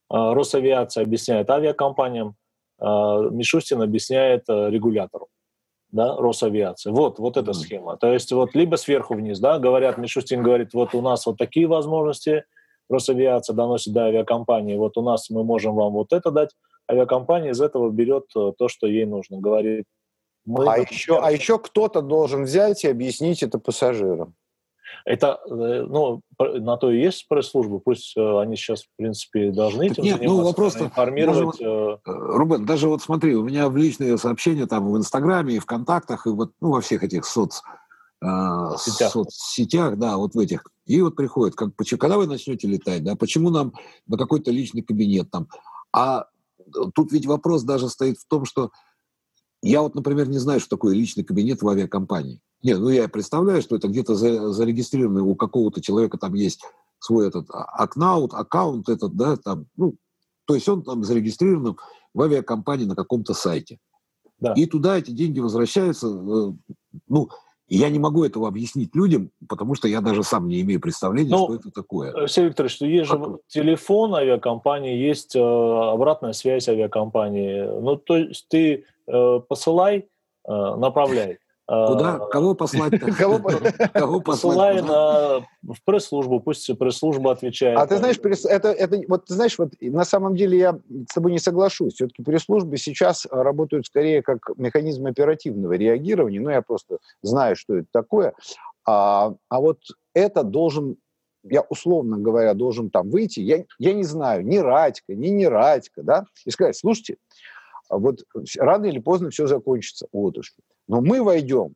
а, Росавиация объясняет авиакомпаниям, а, Мишустин объясняет э, регулятору. да, Росавиации. Вот, вот эта схема. То есть вот либо сверху вниз, да, говорят, Мишустин говорит, вот у нас вот такие возможности, Росавиация доносит до авиакомпании, вот у нас мы можем вам вот это дать, авиакомпания из этого берет э, то, что ей нужно, говорит.
Мы а, еще, а еще кто-то должен взять и объяснить это пассажирам.
Это, э, ну, на то и есть пресс-служба, пусть э, они сейчас, в принципе, должны этим
Нет, ну, заниматься, ну, вопрос информировать. Даже вот, Рубен, даже вот смотри, у меня в личные сообщения там в Инстаграме, и ВКонтактах, и вот, ну, во всех этих соц, сетях. соцсетях, да, вот в этих. И вот приходит, как, почему, когда вы начнете летать, да, почему нам на какой-то личный кабинет там. А тут ведь вопрос даже стоит в том, что я вот, например, не знаю, что такое личный кабинет в авиакомпании. Нет, ну я представляю, что это где-то зарегистрированный у какого-то человека там есть свой этот а, аккаунт, аккаунт этот, да, там, ну, то есть он там зарегистрирован в авиакомпании на каком-то сайте. Да. И туда эти деньги возвращаются. Э, ну, я не могу этого объяснить людям, потому что я даже сам не имею представления, ну, что это такое.
Алексей Викторович, что есть как? же телефон авиакомпании, есть э, обратная связь авиакомпании. Ну, то есть ты э, посылай, э, направляй.
Куда? А, Кого послать? Кого
послать? На, в пресс-службу, пусть пресс-служба отвечает.
А ты знаешь, это, это, вот ты знаешь, вот на самом деле я с тобой не соглашусь. Все-таки пресс-службы сейчас работают скорее как механизм оперативного реагирования. Ну, я просто знаю, что это такое. А, а вот это должен я условно говоря должен там выйти, я, я не знаю, ни Радька, ни не Радька, да, и сказать, слушайте, вот рано или поздно все закончится. Вот уж. Но мы войдем,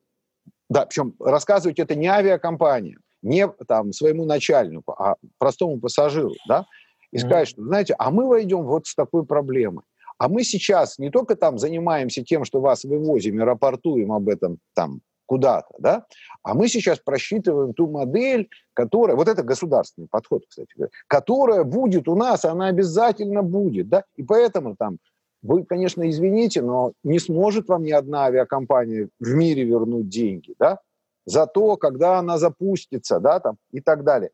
да, причем рассказывать это не авиакомпания, не там своему начальнику, а простому пассажиру, да, и сказать, что, знаете, а мы войдем вот с такой проблемой. А мы сейчас не только там занимаемся тем, что вас вывозим и рапортуем об этом там куда-то, да, а мы сейчас просчитываем ту модель, которая, вот это государственный подход, кстати говоря, которая будет у нас, она обязательно будет, да, и поэтому там вы, конечно, извините, но не сможет вам ни одна авиакомпания в мире вернуть деньги, да, за то, когда она запустится, да, там, и так далее.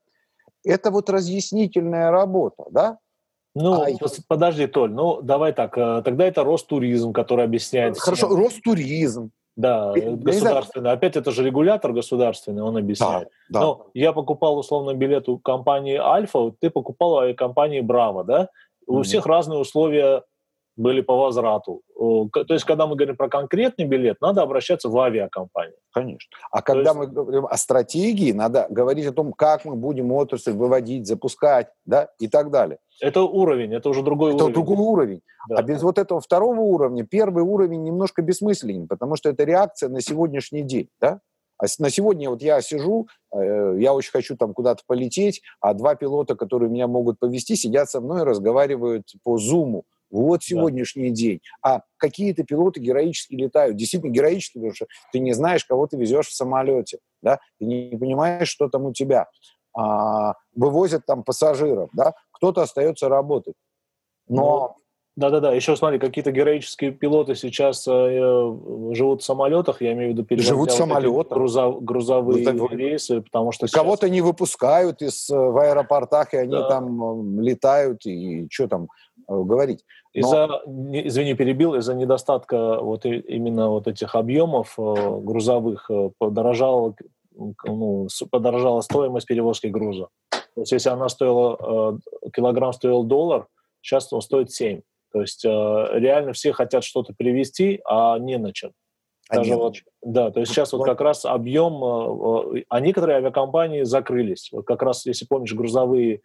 Это вот разъяснительная работа, да,
ну, а, подожди, Толь, ну давай так, э, тогда это Ростуризм, который объясняет...
Хорошо, всем. Ростуризм.
Да, я государственный. Опять это же регулятор государственный, он объясняет. Да, да. Но я покупал условно билет у компании Альфа, ты покупал у компании Браво, да? У mm-hmm. всех разные условия были по возврату. То есть, когда мы говорим про конкретный билет, надо обращаться в авиакомпанию.
Конечно. А когда есть... мы говорим о стратегии, надо говорить о том, как мы будем отрасль выводить, запускать, да, и так далее.
Это уровень, это уже другой
это
уровень.
Это другой уровень. Да. А без вот этого второго уровня, первый уровень немножко бессмысленен, потому что это реакция на сегодняшний день, да? А на сегодня вот я сижу, э, я очень хочу там куда-то полететь, а два пилота, которые меня могут повести, сидят со мной и разговаривают по зуму вот сегодняшний да. день. А какие-то пилоты героически летают. Действительно героически, потому что ты не знаешь, кого ты везешь в самолете. Да? Ты не понимаешь, что там у тебя. А, вывозят там пассажиров. Да? Кто-то остается работать. Но...
Ну, да-да-да, еще смотри, какие-то героические пилоты сейчас э, э живут в самолетах, я имею в виду
живут в самолетах.
Грузов, грузовые ну, рейсы, потому что
кого-то сейчас... не выпускают из э, в аэропортах, и они да. там летают и что там э, говорить.
Из-за, извини, перебил, из-за недостатка вот именно вот этих объемов э, грузовых э, подорожала, ну, подорожала стоимость перевозки груза. То есть если она стоила, э, килограмм стоил доллар, сейчас он стоит 7. То есть реально все хотят что-то привезти, а не на чем. Даже вот, да, то есть сейчас вот как раз объем, а некоторые авиакомпании закрылись. Вот как раз, если помнишь, грузовые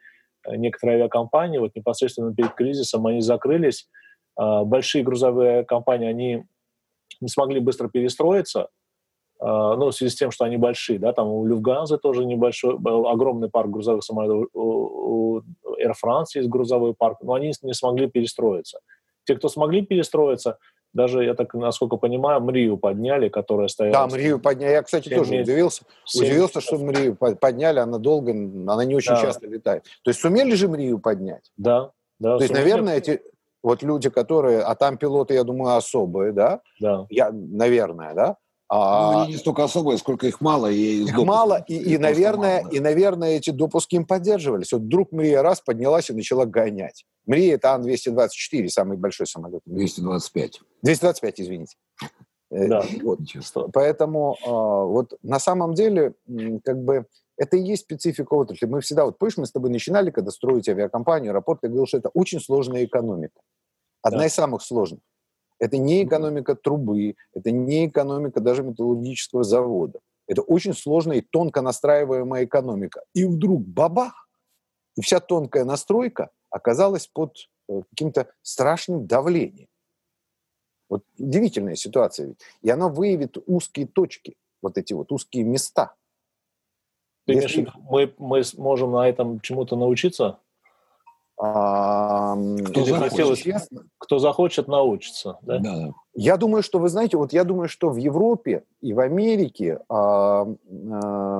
некоторые авиакомпании, вот непосредственно перед кризисом, они закрылись. А, большие грузовые компании, они не смогли быстро перестроиться, а, ну, в связи с тем, что они большие, да, там у Люфганзы тоже небольшой, огромный парк грузовых самолетов, у Air France есть грузовой парк, но они не смогли перестроиться. Те, кто смогли перестроиться, даже, я так, насколько понимаю, Мрию подняли, которая стояла...
Да, Мрию подняли. Я, кстати, тоже месяцев. удивился. 7 удивился, месяцев. что Мрию подняли, она долго, она не очень да. часто летает. То есть сумели же Мрию поднять?
Да,
да. То есть, наверное, эти вот люди, которые... А там пилоты, я думаю, особые, да?
Да.
Я, наверное, да?
А, ну, они не столько особые, сколько их мало. И
их мало, и, и, наверное, мало, да. и, наверное, эти допуски им поддерживались. Вот вдруг Мрия раз поднялась и начала гонять. Мрия – это Ан-224, самый большой самолет.
225.
225, извините. Да. Вот. Поэтому вот на самом деле как бы это и есть специфика отрасли. Мы всегда, вот помнишь, мы с тобой начинали, когда строить авиакомпанию, аэропорт, я говорил, что это очень сложная экономика. Одна да. из самых сложных. Это не экономика трубы, это не экономика даже металлургического завода. Это очень сложная и тонко настраиваемая экономика. И вдруг бабах, и вся тонкая настройка оказалась под э, каким-то страшным давлением. Вот удивительная ситуация. И она выявит узкие точки, вот эти вот узкие места –
ты Если... мы, мы сможем на этом чему-то научиться? А, кто, захочет, кто захочет, научится. Да? Да.
Я думаю, что, вы знаете, вот я думаю, что в Европе и в Америке а, а,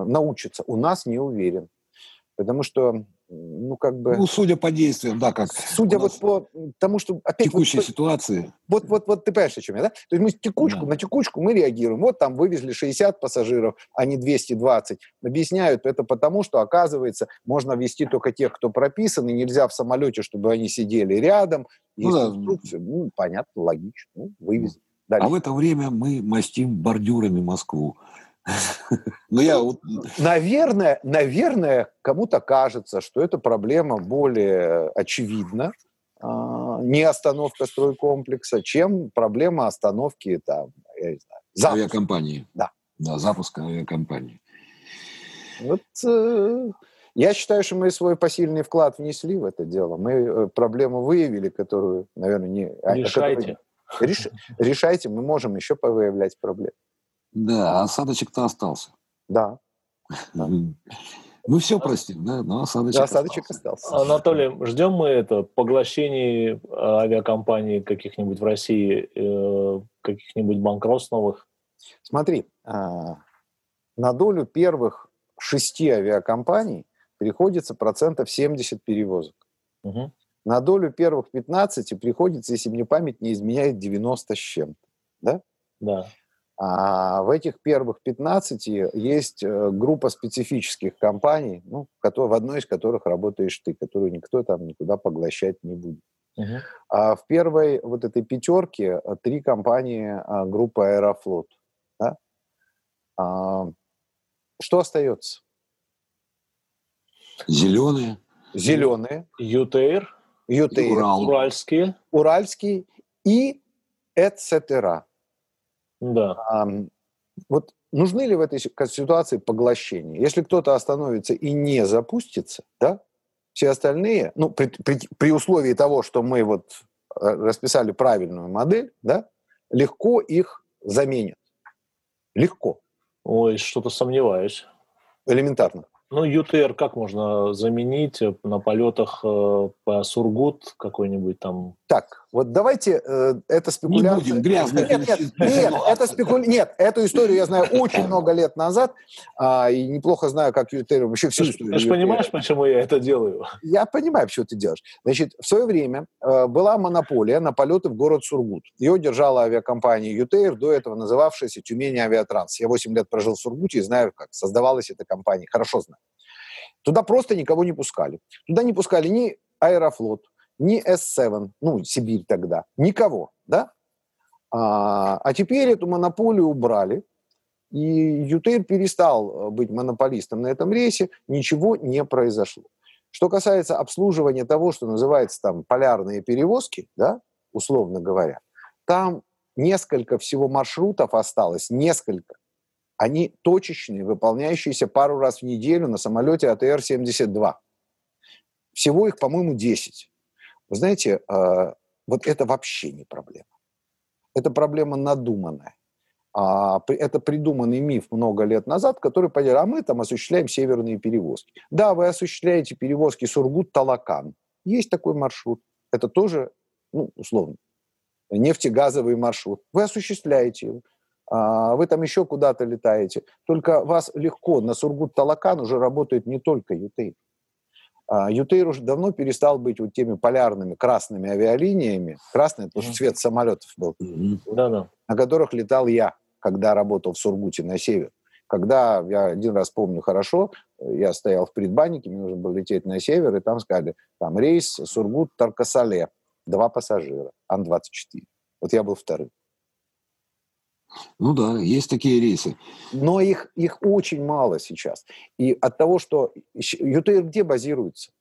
научатся. У нас не уверен. Потому что ну, как бы...
Ну, судя по действиям, да, как...
Судя вот по тому, что...
Опять текущей вот, ситуации.
Вот, вот, вот ты понимаешь, о чем я, да? То есть мы текучку, да. на текучку мы реагируем. Вот там вывезли 60 пассажиров, а не 220. Объясняют это потому, что, оказывается, можно вести только тех, кто прописан, и нельзя в самолете, чтобы они сидели рядом. Ну, да. Ну, понятно, логично. Ну, вывезли.
Дальше. А в это время мы мастим бордюрами Москву.
Ну, я... Наверное, наверное, кому-то кажется, что эта проблема более очевидна, а, не остановка стройкомплекса, чем проблема остановки там, я не знаю,
запуска. авиакомпании.
Да.
Да, запуска авиакомпании.
Вот э, я считаю, что мы свой посильный вклад внесли в это дело. Мы э, проблему выявили, которую, наверное, не...
Решайте.
Которую, реш, решайте, мы можем еще повыявлять проблемы.
Да, а осадочек-то остался.
Да.
Мы все простим, да, но осадочек, да, осадочек остался.
остался. Анатолий, ждем мы это поглощение авиакомпаний каких-нибудь в России, э, каких-нибудь банкротств новых?
Смотри, а, на долю первых шести авиакомпаний приходится процентов 70 перевозок. Угу. На долю первых 15 приходится, если мне память не изменяет, 90 с чем-то. Да?
Да.
А в этих первых 15 есть э, группа специфических компаний, ну, в одной из которых работаешь ты, которую никто там никуда поглощать не будет. Uh-huh. А в первой вот этой пятерке э, три компании а, группы Аэрофлот. Да? А, что остается?
Зеленые.
Зеленые.
ЮТР.
ЮТР.
Урал. Уральские.
Уральские и etc.
Да. А,
вот нужны ли в этой ситуации поглощения? Если кто-то остановится и не запустится, да, все остальные, ну, при, при, при условии того, что мы вот э, расписали правильную модель, да, легко их заменят. Легко.
Ой, что-то сомневаюсь.
Элементарно.
Ну, ЮТР как можно заменить на полетах э, по Сургут какой-нибудь там?
Так, вот давайте э, это спекуляция.
Не будем грязных.
Нет, нет, нет, это спекуля... нет, эту историю я знаю очень много лет назад, а, и неплохо знаю, как ЮТР вообще всю
историю. Ты же понимаешь, почему я это делаю?
Я понимаю, почему ты делаешь. Значит, в свое время э, была монополия на полеты в город Сургут. Ее держала авиакомпания ЮТР, до этого называвшаяся Тюмень Авиатранс. Я 8 лет прожил в Сургуте и знаю, как создавалась эта компания. Хорошо знаю. Туда просто никого не пускали. Туда не пускали ни Аэрофлот, ни С-7, ну, Сибирь тогда, никого, да? А, а теперь эту монополию убрали, и ЮТР перестал э, быть монополистом на этом рейсе, ничего не произошло. Что касается обслуживания того, что называется там полярные перевозки, да, условно говоря, там несколько всего маршрутов осталось, несколько они точечные, выполняющиеся пару раз в неделю на самолете АТР-72. Всего их, по-моему, 10. Вы знаете, а, вот это вообще не проблема. Это проблема надуманная. А, это придуманный миф много лет назад, который понял, а мы там осуществляем северные перевозки. Да, вы осуществляете перевозки Сургут-Талакан. Есть такой маршрут. Это тоже, ну, условно, нефтегазовый маршрут. Вы осуществляете его. А, вы там еще куда-то летаете. Только вас легко, на Сургут-Талакан уже работает не только Ютейр. А, Ютейр уже давно перестал быть вот теми полярными красными авиалиниями. Красный, потому что цвет самолетов был.
Да-да.
На которых летал я, когда работал в Сургуте на север. Когда, я один раз помню хорошо, я стоял в предбаннике, мне нужно было лететь на север, и там сказали, там рейс Сургут-Таркасале, два пассажира, Ан-24. Вот я был вторым.
Ну да, есть такие рейсы.
Но их, их очень мало сейчас. И от того, что... ЮТР где базируется?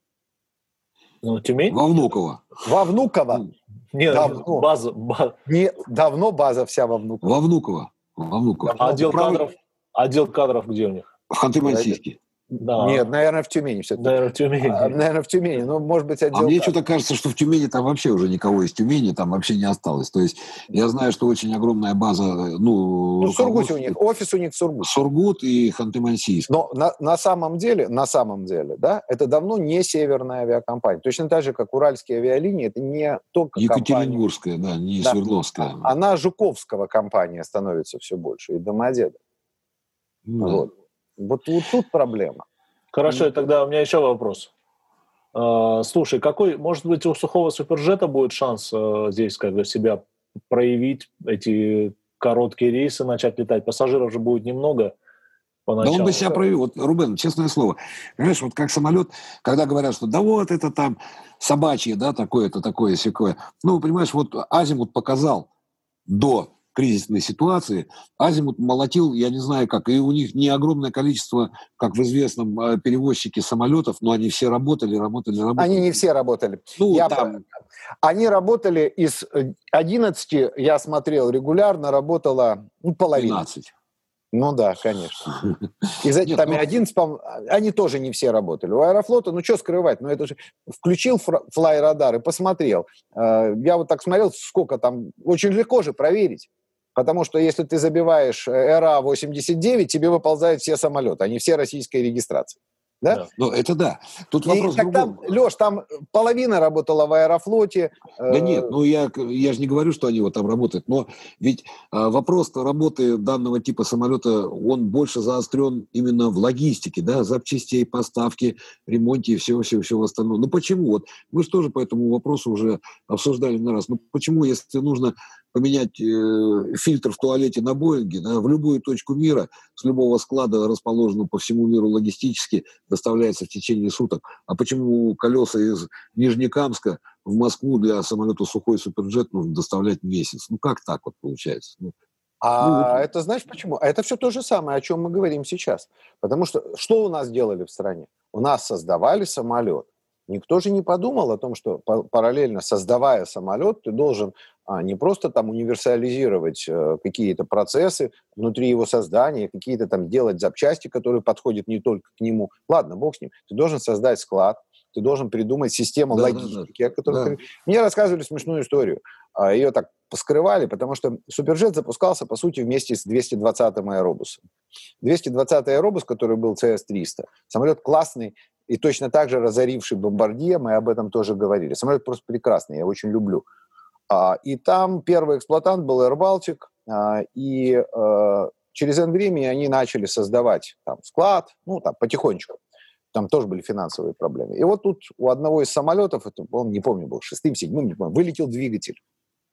Ну, Тюмень?
Во Внуково.
Во Внуково?
Ну, Нет, давно. база, база.
Нет, давно база вся во Внуково.
Во Внуково. Во Внуково.
А отдел кадров, отдел кадров где у них?
В Ханты-Мансийске.
Да. Нет, наверное, в Тюмени все-таки.
Наверное, в Тюмени. А,
наверное, в Тюмени. Ну, может быть, отдел...
А мне что-то кажется, что в Тюмени там вообще уже никого из Тюмени там вообще не осталось. То есть я знаю, что очень огромная база... Ну,
ну в Сургуте у них, офис у них в Сургуте.
Сургут и Ханты-Мансийск.
Но на, на самом деле, на самом деле, да, это давно не северная авиакомпания. Точно так же, как Уральские авиалинии, это не только
Екатеринбургская, компания. да, не да. Свердловская.
Она Жуковского компания становится все больше, и Домодедово. Ну, вот. Вот, вот тут проблема.
Хорошо, и тогда у меня еще вопрос. А, слушай, какой, может быть, у сухого суперджета будет шанс а, здесь как бы себя проявить, эти короткие рейсы начать летать? Пассажиров же будет немного
поначалу. Да он бы себя проявил. Вот, Рубен, честное слово, понимаешь, вот как самолет, когда говорят, что да вот это там собачье, да, такое-то, такое, секое. Ну, понимаешь, вот Азимут показал до кризисной ситуации, Азимут молотил, я не знаю как, и у них не огромное количество, как в известном э, перевозчике самолетов, но они все работали, работали, работали.
Они не все работали. Ну, я там... Они работали из 11, э, я смотрел регулярно, работала ну, половина. 12. Ну да, конечно. Из этих там и 11, они тоже не все работали. У Аэрофлота, ну что скрывать, ну это же включил флай-радар и посмотрел. Э, я вот так смотрел, сколько там, очень легко же проверить. Потому что если ты забиваешь РА-89, тебе выползают все самолеты, они все российской регистрации. Да? да.
Ну, это да. Тут вопрос
как там, Леш, там половина работала в Аэрофлоте.
Да э... нет, ну я, я же не говорю, что они вот там работают, но ведь э, вопрос работы данного типа самолета, он больше заострен именно в логистике, да, запчастей, поставки, ремонте и всего-всего-всего остального. Ну почему? Вот мы же тоже по этому вопросу уже обсуждали на раз. Ну почему, если нужно поменять э, фильтр в туалете на Боинге, да, в любую точку мира, с любого склада, расположенного по всему миру логистически, доставляется в течение суток. А почему колеса из Нижнекамска в Москву для самолета «Сухой Суперджет» нужно доставлять месяц? Ну, как так вот получается? Ну,
а ну, это знаешь почему? А это все то же самое, о чем мы говорим сейчас. Потому что что у нас делали в стране? У нас создавали самолет, Никто же не подумал о том, что параллельно создавая самолет, ты должен а, не просто там универсализировать э, какие-то процессы внутри его создания, какие-то там делать запчасти, которые подходят не только к нему. Ладно, бог с ним. Ты должен создать склад, ты должен придумать систему да, логистики, да, да. о которой да. Мне рассказывали смешную историю. А, Ее так поскрывали, потому что Суперджет запускался, по сути, вместе с 220-м аэробусом. 220-й аэробус, который был CS-300, самолет классный, и точно так же разоривший бомбардье, мы об этом тоже говорили. Самолет просто прекрасный, я очень люблю. А, и там первый эксплуатант был Air Baltic, а, и а, через N времени они начали создавать там склад, ну, там, потихонечку. Там тоже были финансовые проблемы. И вот тут у одного из самолетов, это, он, не помню, был шестым, седьмым, не помню, вылетел двигатель.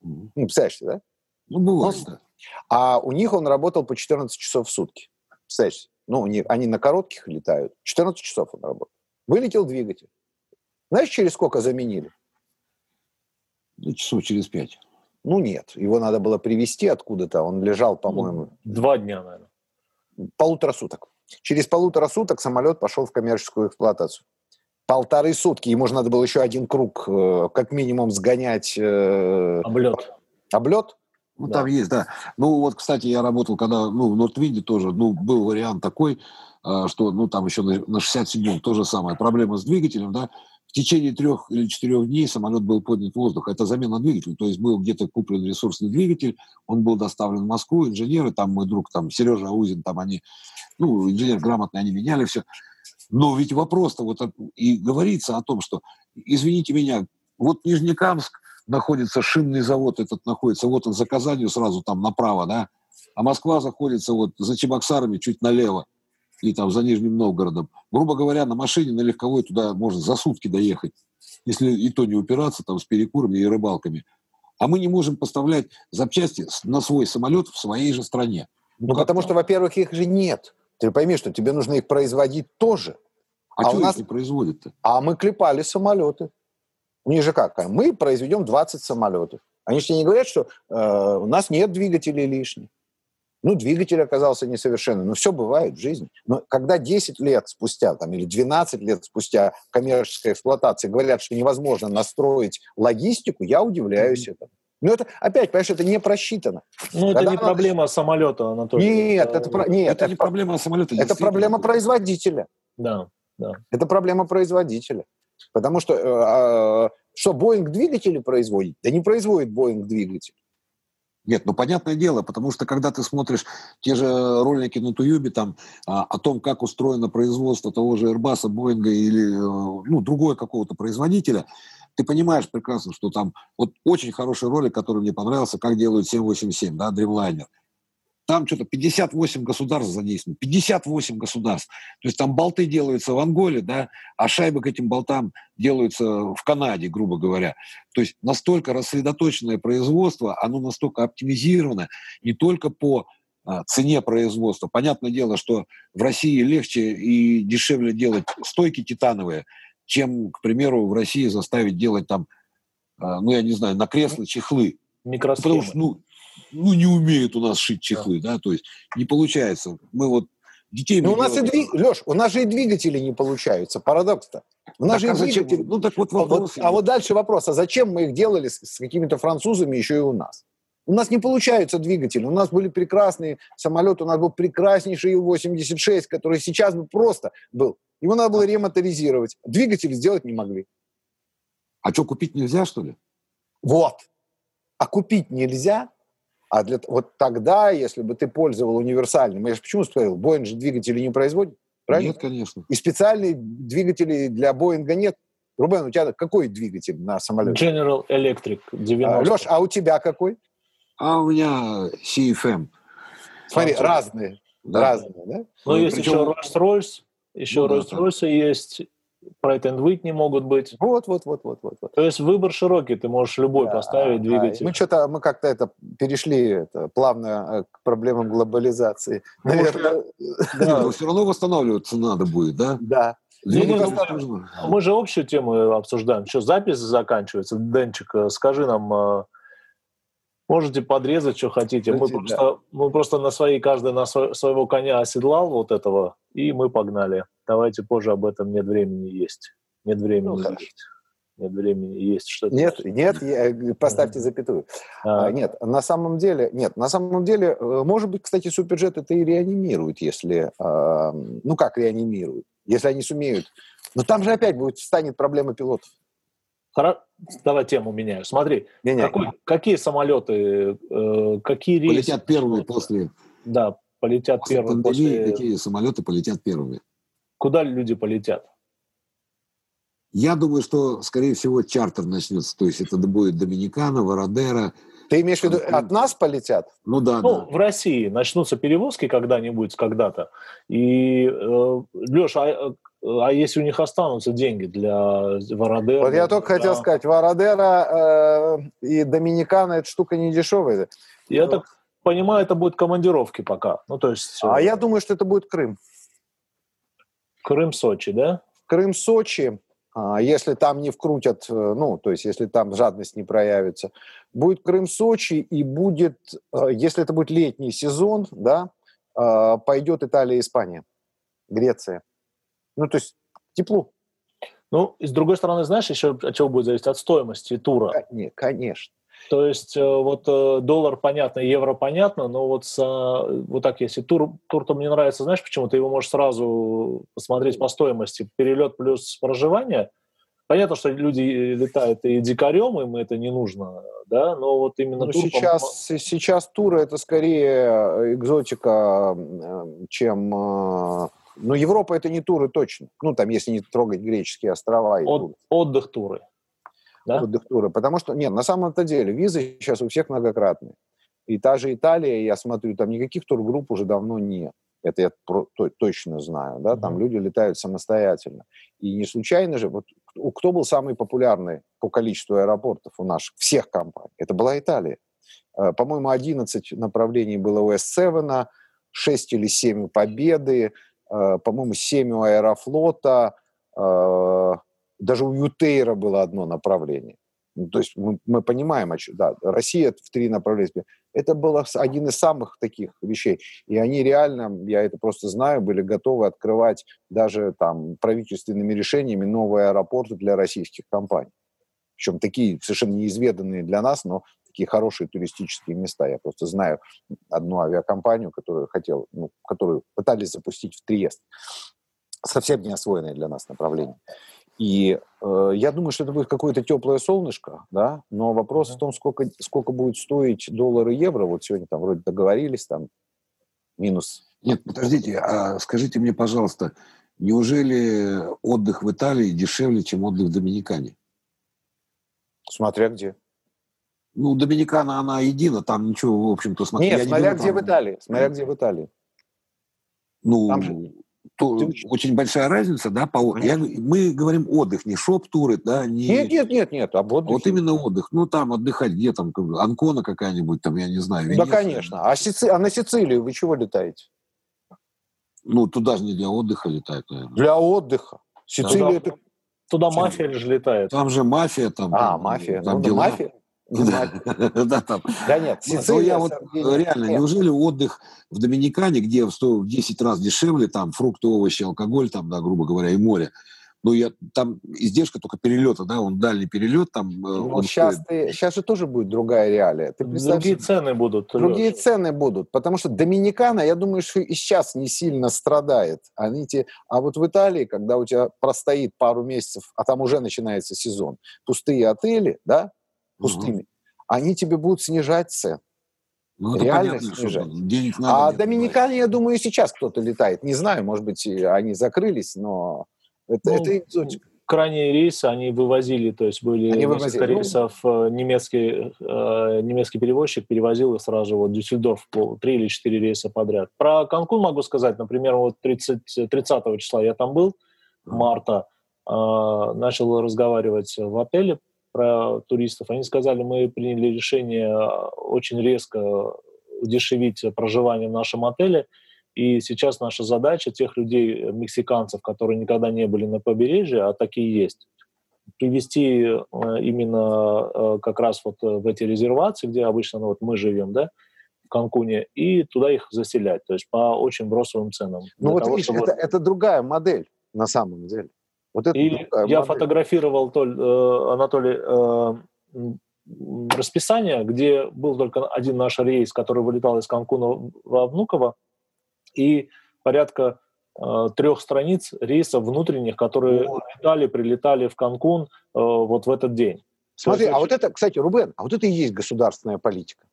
Ну, представляешь, да?
Ну, бывает, да.
А у них он работал по 14 часов в сутки. Представляешь? Ну, они, они на коротких летают. 14 часов он работал. Вылетел двигатель. Знаешь, через сколько заменили?
Ну, часов через пять.
Ну, нет. Его надо было привезти откуда-то. Он лежал, по-моему...
Два дня, наверное.
Полутора суток. Через полутора суток самолет пошел в коммерческую эксплуатацию. Полторы сутки. Ему же надо было еще один круг, э, как минимум, сгонять. Э,
облет.
Облет?
Ну, да. там есть, да. Ну, вот, кстати, я работал, когда, ну, в Нортвинде тоже, ну, был вариант такой, а, что, ну, там еще на, на 67-м то же самое, проблема с двигателем, да, в течение трех или четырех дней самолет был поднят в воздух. Это замена двигателя, то есть был где-то куплен ресурсный двигатель, он был доставлен в Москву, инженеры, там мой друг, там, Сережа Аузин, там они, ну, инженер грамотный, они меняли все. Но ведь вопрос-то вот и говорится о том, что, извините меня, вот Нижнекамск находится, шинный завод этот находится, вот он за Казанью сразу там направо, да, а Москва заходится вот за Чебоксарами чуть налево и там за Нижним Новгородом. Грубо говоря, на машине, на легковой туда можно за сутки доехать, если и то не упираться там с перекурами и рыбалками. А мы не можем поставлять запчасти на свой самолет в своей же стране.
Ну, ну потому что, во-первых, их же нет. Ты пойми, что тебе нужно их производить тоже.
А, а у нас... не производят-то?
А мы клепали самолеты. У них же как? Мы произведем 20 самолетов. Они же не говорят, что э, у нас нет двигателей лишних. Ну, двигатель оказался несовершенным. Ну, все бывает в жизни. Но когда 10 лет спустя, там, или 12 лет спустя коммерческой эксплуатации говорят, что невозможно настроить логистику, я удивляюсь mm-hmm. этому. Но это, опять, понимаешь, это не просчитано.
Ну, это не она... проблема самолета, Анатолий.
Нет, это, это, нет,
это, это не проблема самолета.
Это проблема производителя.
Да, да.
Это проблема производителя. Потому что, э, э, что Боинг двигатели производит? Да не производит Боинг двигатель.
Нет, ну понятное дело, потому что когда ты смотришь те же ролики на Туюбе там а, о том, как устроено производство того же Airbus, Боинга или э, ну, другого какого-то производителя, ты понимаешь прекрасно, что там вот очень хороший ролик, который мне понравился, как делают 787, да, Dreamliner. Там что-то 58 государств задействовано. 58 государств. То есть там болты делаются в Анголе, да, а шайбы к этим болтам делаются в Канаде, грубо говоря. То есть настолько рассредоточенное производство, оно настолько оптимизировано не только по а, цене производства. Понятное дело, что в России легче и дешевле делать стойки титановые, чем, к примеру, в России заставить делать там, а, ну, я не знаю, на кресло чехлы.
Микросхемы.
Потому что, ну, ну, не умеют у нас шить чехлы, да, да то есть не получается. Мы вот детей...
Ну, у нас и двиг... Леш, у нас же и двигатели не получаются, парадокс-то. У нас так, же
а и двигатели... Ну, так вот вопрос.
А вот, а вот дальше вопрос, а зачем мы их делали с, с какими-то французами еще и у нас? У нас не получаются двигатели. У нас были прекрасные самолеты, у нас был прекраснейший Ил-86, который сейчас бы просто был. Его надо было ремоторизировать. Двигатели сделать не могли.
А что, купить нельзя, что ли?
Вот. А купить нельзя, а для, вот тогда, если бы ты пользовал универсальным, я же почему сказал, Боинг же двигатели не производит, правильно?
Нет, конечно.
И специальных двигателей для Боинга нет. Рубен, у тебя какой двигатель на самолете?
General Electric 90.
А, Леш, а у тебя какой?
А у меня CFM.
Смотри, а, разные. Да. Разные, да?
Ну, ну есть причем... еще Rolls-Royce, еще ну, Rolls-Royce да. есть, Pratt and Whitney могут быть.
Вот, вот, вот, вот, вот.
То есть выбор широкий, ты можешь любой да, поставить двигатель.
Да. Мы что-то, мы как-то это перешли это, плавно э, к проблемам глобализации. Наверное,
да. Но все равно восстанавливаться надо будет, да?
Да.
Ну, мы, мы же общую тему обсуждаем. Что, запись заканчивается? Денчик, э, скажи нам, э, можете подрезать, что хотите. Мы, просто, мы просто на своей, каждый на свой, своего коня оседлал вот этого, и мы погнали. Давайте позже об этом нет времени есть. Нет времени ну, есть. Нет времени есть что-то.
Нет, нет, э, поставьте запятую. А. а. Нет, на самом деле, нет, на самом деле, э, может быть, кстати, суперджет это и реанимирует, если, а, ну как реанимирует, если они сумеют. Но там же опять будет станет проблема пилотов.
Хоро... Давай тему меняю. Смотри, какой, какие самолеты, э, какие
рейсы... Полетят первые после...
Да, полетят после первые
пандемии, после... Какие самолеты полетят первыми?
Куда люди полетят?
Я думаю, что, скорее всего, чартер начнется. То есть это будет Доминикана, Вородера.
Ты имеешь в виду, от нас полетят?
Ну да,
ну,
да.
В России начнутся перевозки когда-нибудь, когда-то. И, э, Леш, а, а если у них останутся деньги для Вородера?
Вот я только для... хотел сказать, Вородера э, и Доминикана – это штука не дешевая.
Я так понимаю, это будут командировки пока. Ну, то есть...
А я думаю, что это будет Крым.
Крым-Сочи, да?
Крым-Сочи, а, если там не вкрутят, э, ну, то есть если там жадность не проявится, будет Крым-Сочи и будет, э, если это будет летний сезон, да, а, пойдет Италия, Испания, Греция. Ну, то есть тепло.
Ну, и с другой стороны, знаешь, еще от чего будет зависеть? От стоимости тура.
Конечно.
То есть э, вот э, доллар понятно, евро понятно, но вот, с, вот так, если тур, тур-то мне нравится, знаешь почему? Ты его можешь сразу посмотреть по стоимости. Перелет плюс проживание. Понятно, что люди летают и дикарем, им это не нужно, да, но вот именно
ну,
тур...
Сейчас, сейчас туры это скорее экзотика, чем... Ну, Европа это не туры точно. Ну, там, если не трогать греческие острова. И
От, туры. Отдых туры
да? отдых тура. Потому что, нет, на самом-то деле, визы сейчас у всех многократные. И та же Италия, я смотрю, там никаких тургрупп уже давно нет. Это я про, то, точно знаю, да, там mm-hmm. люди летают самостоятельно. И не случайно же, вот кто был самый популярный по количеству аэропортов у наших, всех компаний? Это была Италия. Э, по-моему, 11 направлений было у S7, 6 или 7 у Победы, по-моему, 7 у Аэрофлота, э, даже у Ютейра было одно направление. Ну, то есть мы, мы понимаем, да, Россия в три направления. Это было один из самых таких вещей. И они реально, я это просто знаю, были готовы открывать даже там правительственными решениями новые аэропорты для российских компаний. Причем такие совершенно неизведанные для нас, но такие хорошие туристические места. Я просто знаю одну авиакомпанию, которую хотел, ну, которую пытались запустить в Триест. Совсем не освоенное для нас направление. И э, я думаю, что это будет какое-то теплое солнышко, да, но вопрос mm-hmm. в том, сколько, сколько будет стоить доллар и евро. Вот сегодня там вроде договорились, там минус.
Нет, подождите, а скажите мне, пожалуйста, неужели отдых в Италии дешевле, чем отдых в Доминикане?
Смотря где.
Ну, Доминикана, она едина, там ничего, в общем-то,
смотреть. Нет, смотря не где там... в Италии, смотря где в Италии.
Ну, там же то очень большая разница, да, по... Я, мы говорим отдых, не шоп-туры, да, не...
Нет, нет, нет, нет,
об отдыхе. Вот именно отдых. Ну, там отдыхать, где там, Анкона какая-нибудь, там, я не знаю.
Венеция. Да, конечно. А, Сици... а на Сицилию вы чего летаете?
Ну, туда же не для отдыха летают,
наверное. Для отдыха. Сицилия
туда, это... Туда мафия же летает.
Там же мафия, там...
А, мафия.
Там ну, дела.
мафия. Да, там. Да нет,
Сицилия, я вот реально, неужели отдых в Доминикане, где в 10 раз дешевле, там фрукты, овощи, алкоголь, там, да, грубо говоря, и море, ну, я, там издержка только перелета, да, он дальний перелет там. Э,
ну, сейчас, ты, сейчас же тоже будет другая реалия. Ты
другие цены будут.
Другие Леш. цены будут, потому что Доминикана, я думаю, что и сейчас не сильно страдает. Они те, а вот в Италии, когда у тебя простоит пару месяцев, а там уже начинается сезон, пустые отели, да, пустыми, угу. они тебе будут снижать цены. Ну, Реально понятно, снижать. Денег надо а Доминикане, я думаю, и сейчас кто-то летает. Не знаю, может быть, они закрылись, но это, ну, это экзотика.
Крайние рейсы они вывозили, то есть были они несколько вывозили. рейсов, э, немецкий, э, немецкий перевозчик перевозил их сразу вот Дюссельдорф три или четыре рейса подряд. Про Канкун могу сказать, например, вот 30, 30 числа я там был, марта, э, начал разговаривать в отеле про туристов, они сказали, мы приняли решение очень резко удешевить проживание в нашем отеле, и сейчас наша задача тех людей, мексиканцев, которые никогда не были на побережье, а такие есть, привести э, именно э, как раз вот в эти резервации, где обычно ну, вот мы живем, да, в Канкуне, и туда их заселять, то есть по очень бросовым ценам.
Ну вот того, видишь, чтобы... это, это другая модель на самом деле.
Вот это и я модель. фотографировал, Толь, э, Анатолий, э, расписание, где был только один наш рейс, который вылетал из Канкуна во Внуково, и порядка э, трех страниц рейсов внутренних, которые летали, прилетали в Канкун э, вот в этот день.
Смотри, а вот это, кстати, Рубен, а вот это и есть государственная политика.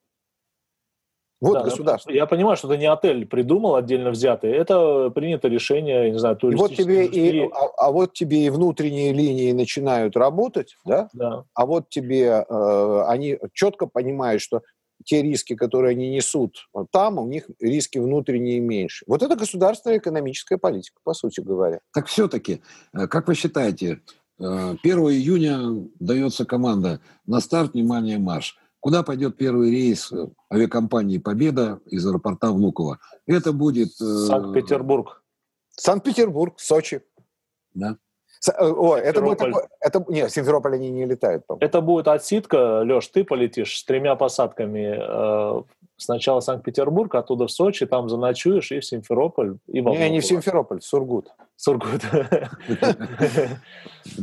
Вот да, государство. Я понимаю, что это не отель придумал отдельно взятый, это принято решение, не знаю,
и вот тебе и, а, а вот тебе и внутренние линии начинают работать, да?
Да.
А вот тебе э, они четко понимают, что те риски, которые они несут там, у них риски внутренние меньше. Вот это государственная экономическая политика, по сути говоря.
Так все-таки, э, как вы считаете, 1 э, июня дается команда на старт, внимание, марш. Куда пойдет первый рейс э, авиакомпании «Победа» из аэропорта Внуково? Это будет...
Санкт-Петербург.
Санкт-Петербург, Сочи.
Да.
Э, о, это будет такой, это, нет, Симферополь они не летают.
Это будет отсидка, Леш, ты полетишь с тремя посадками э, сначала Санкт-Петербург, оттуда в Сочи, там заночуешь и в Симферополь. И
в не, не в Симферополь, в Сургут.
Сургут.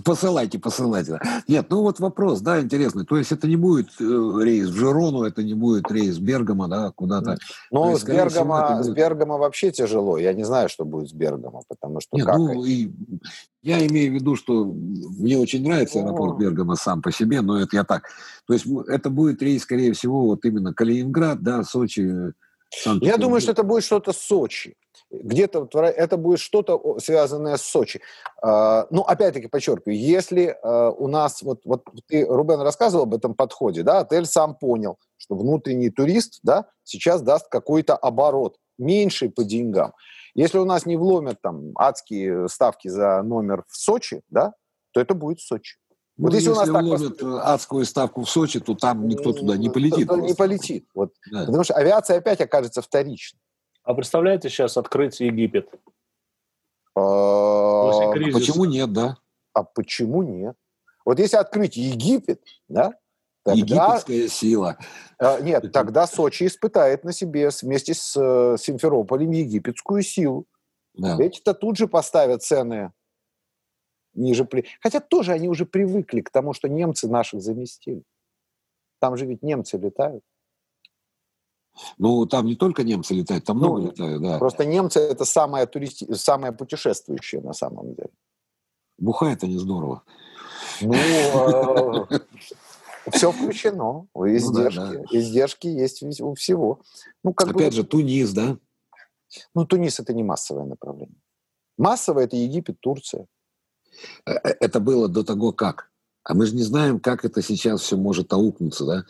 Посылайте, посылайте. Нет, ну вот вопрос, да, интересный. То есть это не будет э, рейс в Жирону, это не будет рейс Бергама, да, куда-то.
Ну, есть, с, Бергама, будет... с Бергама вообще тяжело. Я не знаю, что будет с Бергама, потому что Нет,
как... Ну, и я имею в виду, что мне очень нравится аэропорт Бергама сам по себе, но это я так. То есть это будет рейс, скорее всего, вот именно Калининград, да, Сочи,
Я думаю, что это будет что-то Сочи где-то это будет что-то связанное с Сочи. А, ну, опять-таки, подчеркиваю, если а, у нас, вот, вот ты, Рубен, рассказывал об этом подходе, да, отель сам понял, что внутренний турист, да, сейчас даст какой-то оборот, меньший по деньгам. Если у нас не вломят там адские ставки за номер в Сочи, да, то это будет Сочи.
Вот ну, если, если у нас уловят так адскую ставку в Сочи, то там никто туда не полетит.
Не полетит. Вот. Да. Потому что авиация опять окажется вторичной.
А представляете сейчас открыть Египет?
А,
почему нет, да?
А почему нет? Вот если открыть Египет, да,
тогда... Египетская сила.
А, нет, тогда Сочи испытает на себе вместе с э, Симферополем египетскую силу. Да. Эти-то тут же поставят цены ниже... Хотя тоже они уже привыкли к тому, что немцы наших заместили. Там же ведь немцы летают.
Ну, там не только немцы летают, там много ну, летают, да.
Просто немцы это самое, туристи... самое путешествующее на самом деле.
Бухает они здорово.
Ну, э, все включено. Издержки, ну, да, да. издержки есть у всего.
Ну, как Опять бы, же, Тунис, да?
Ну, Тунис это не массовое направление. Массовое это Египет, Турция.
Э, э, это было до того, как. А мы же не знаем, как это сейчас все может аукнуться, да?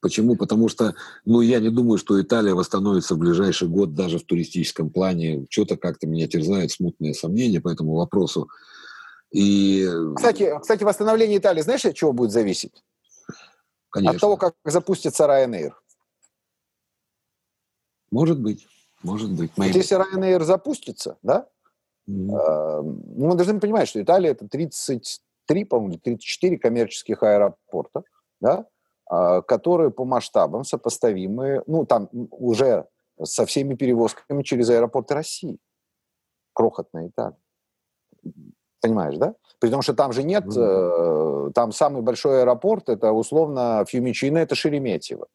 Почему? Потому что, ну, я не думаю, что Италия восстановится в ближайший год даже в туристическом плане. Что-то как-то меня терзают смутные сомнения по этому вопросу. И...
Кстати, кстати, восстановление Италии, знаешь, от чего будет зависеть? Конечно. От того, как запустится Ryanair.
Может быть, может быть.
Вот если Ryanair запустится, да, mm-hmm. мы должны понимать, что Италия это 33, по-моему, 34 коммерческих аэропорта, да, э, которые по масштабам сопоставимы, ну, там уже со всеми перевозками через аэропорты России. Крохотная Италия. Понимаешь, да? При том, что там же нет, э, там самый большой аэропорт, это условно Фьюмичино, это Шереметьево.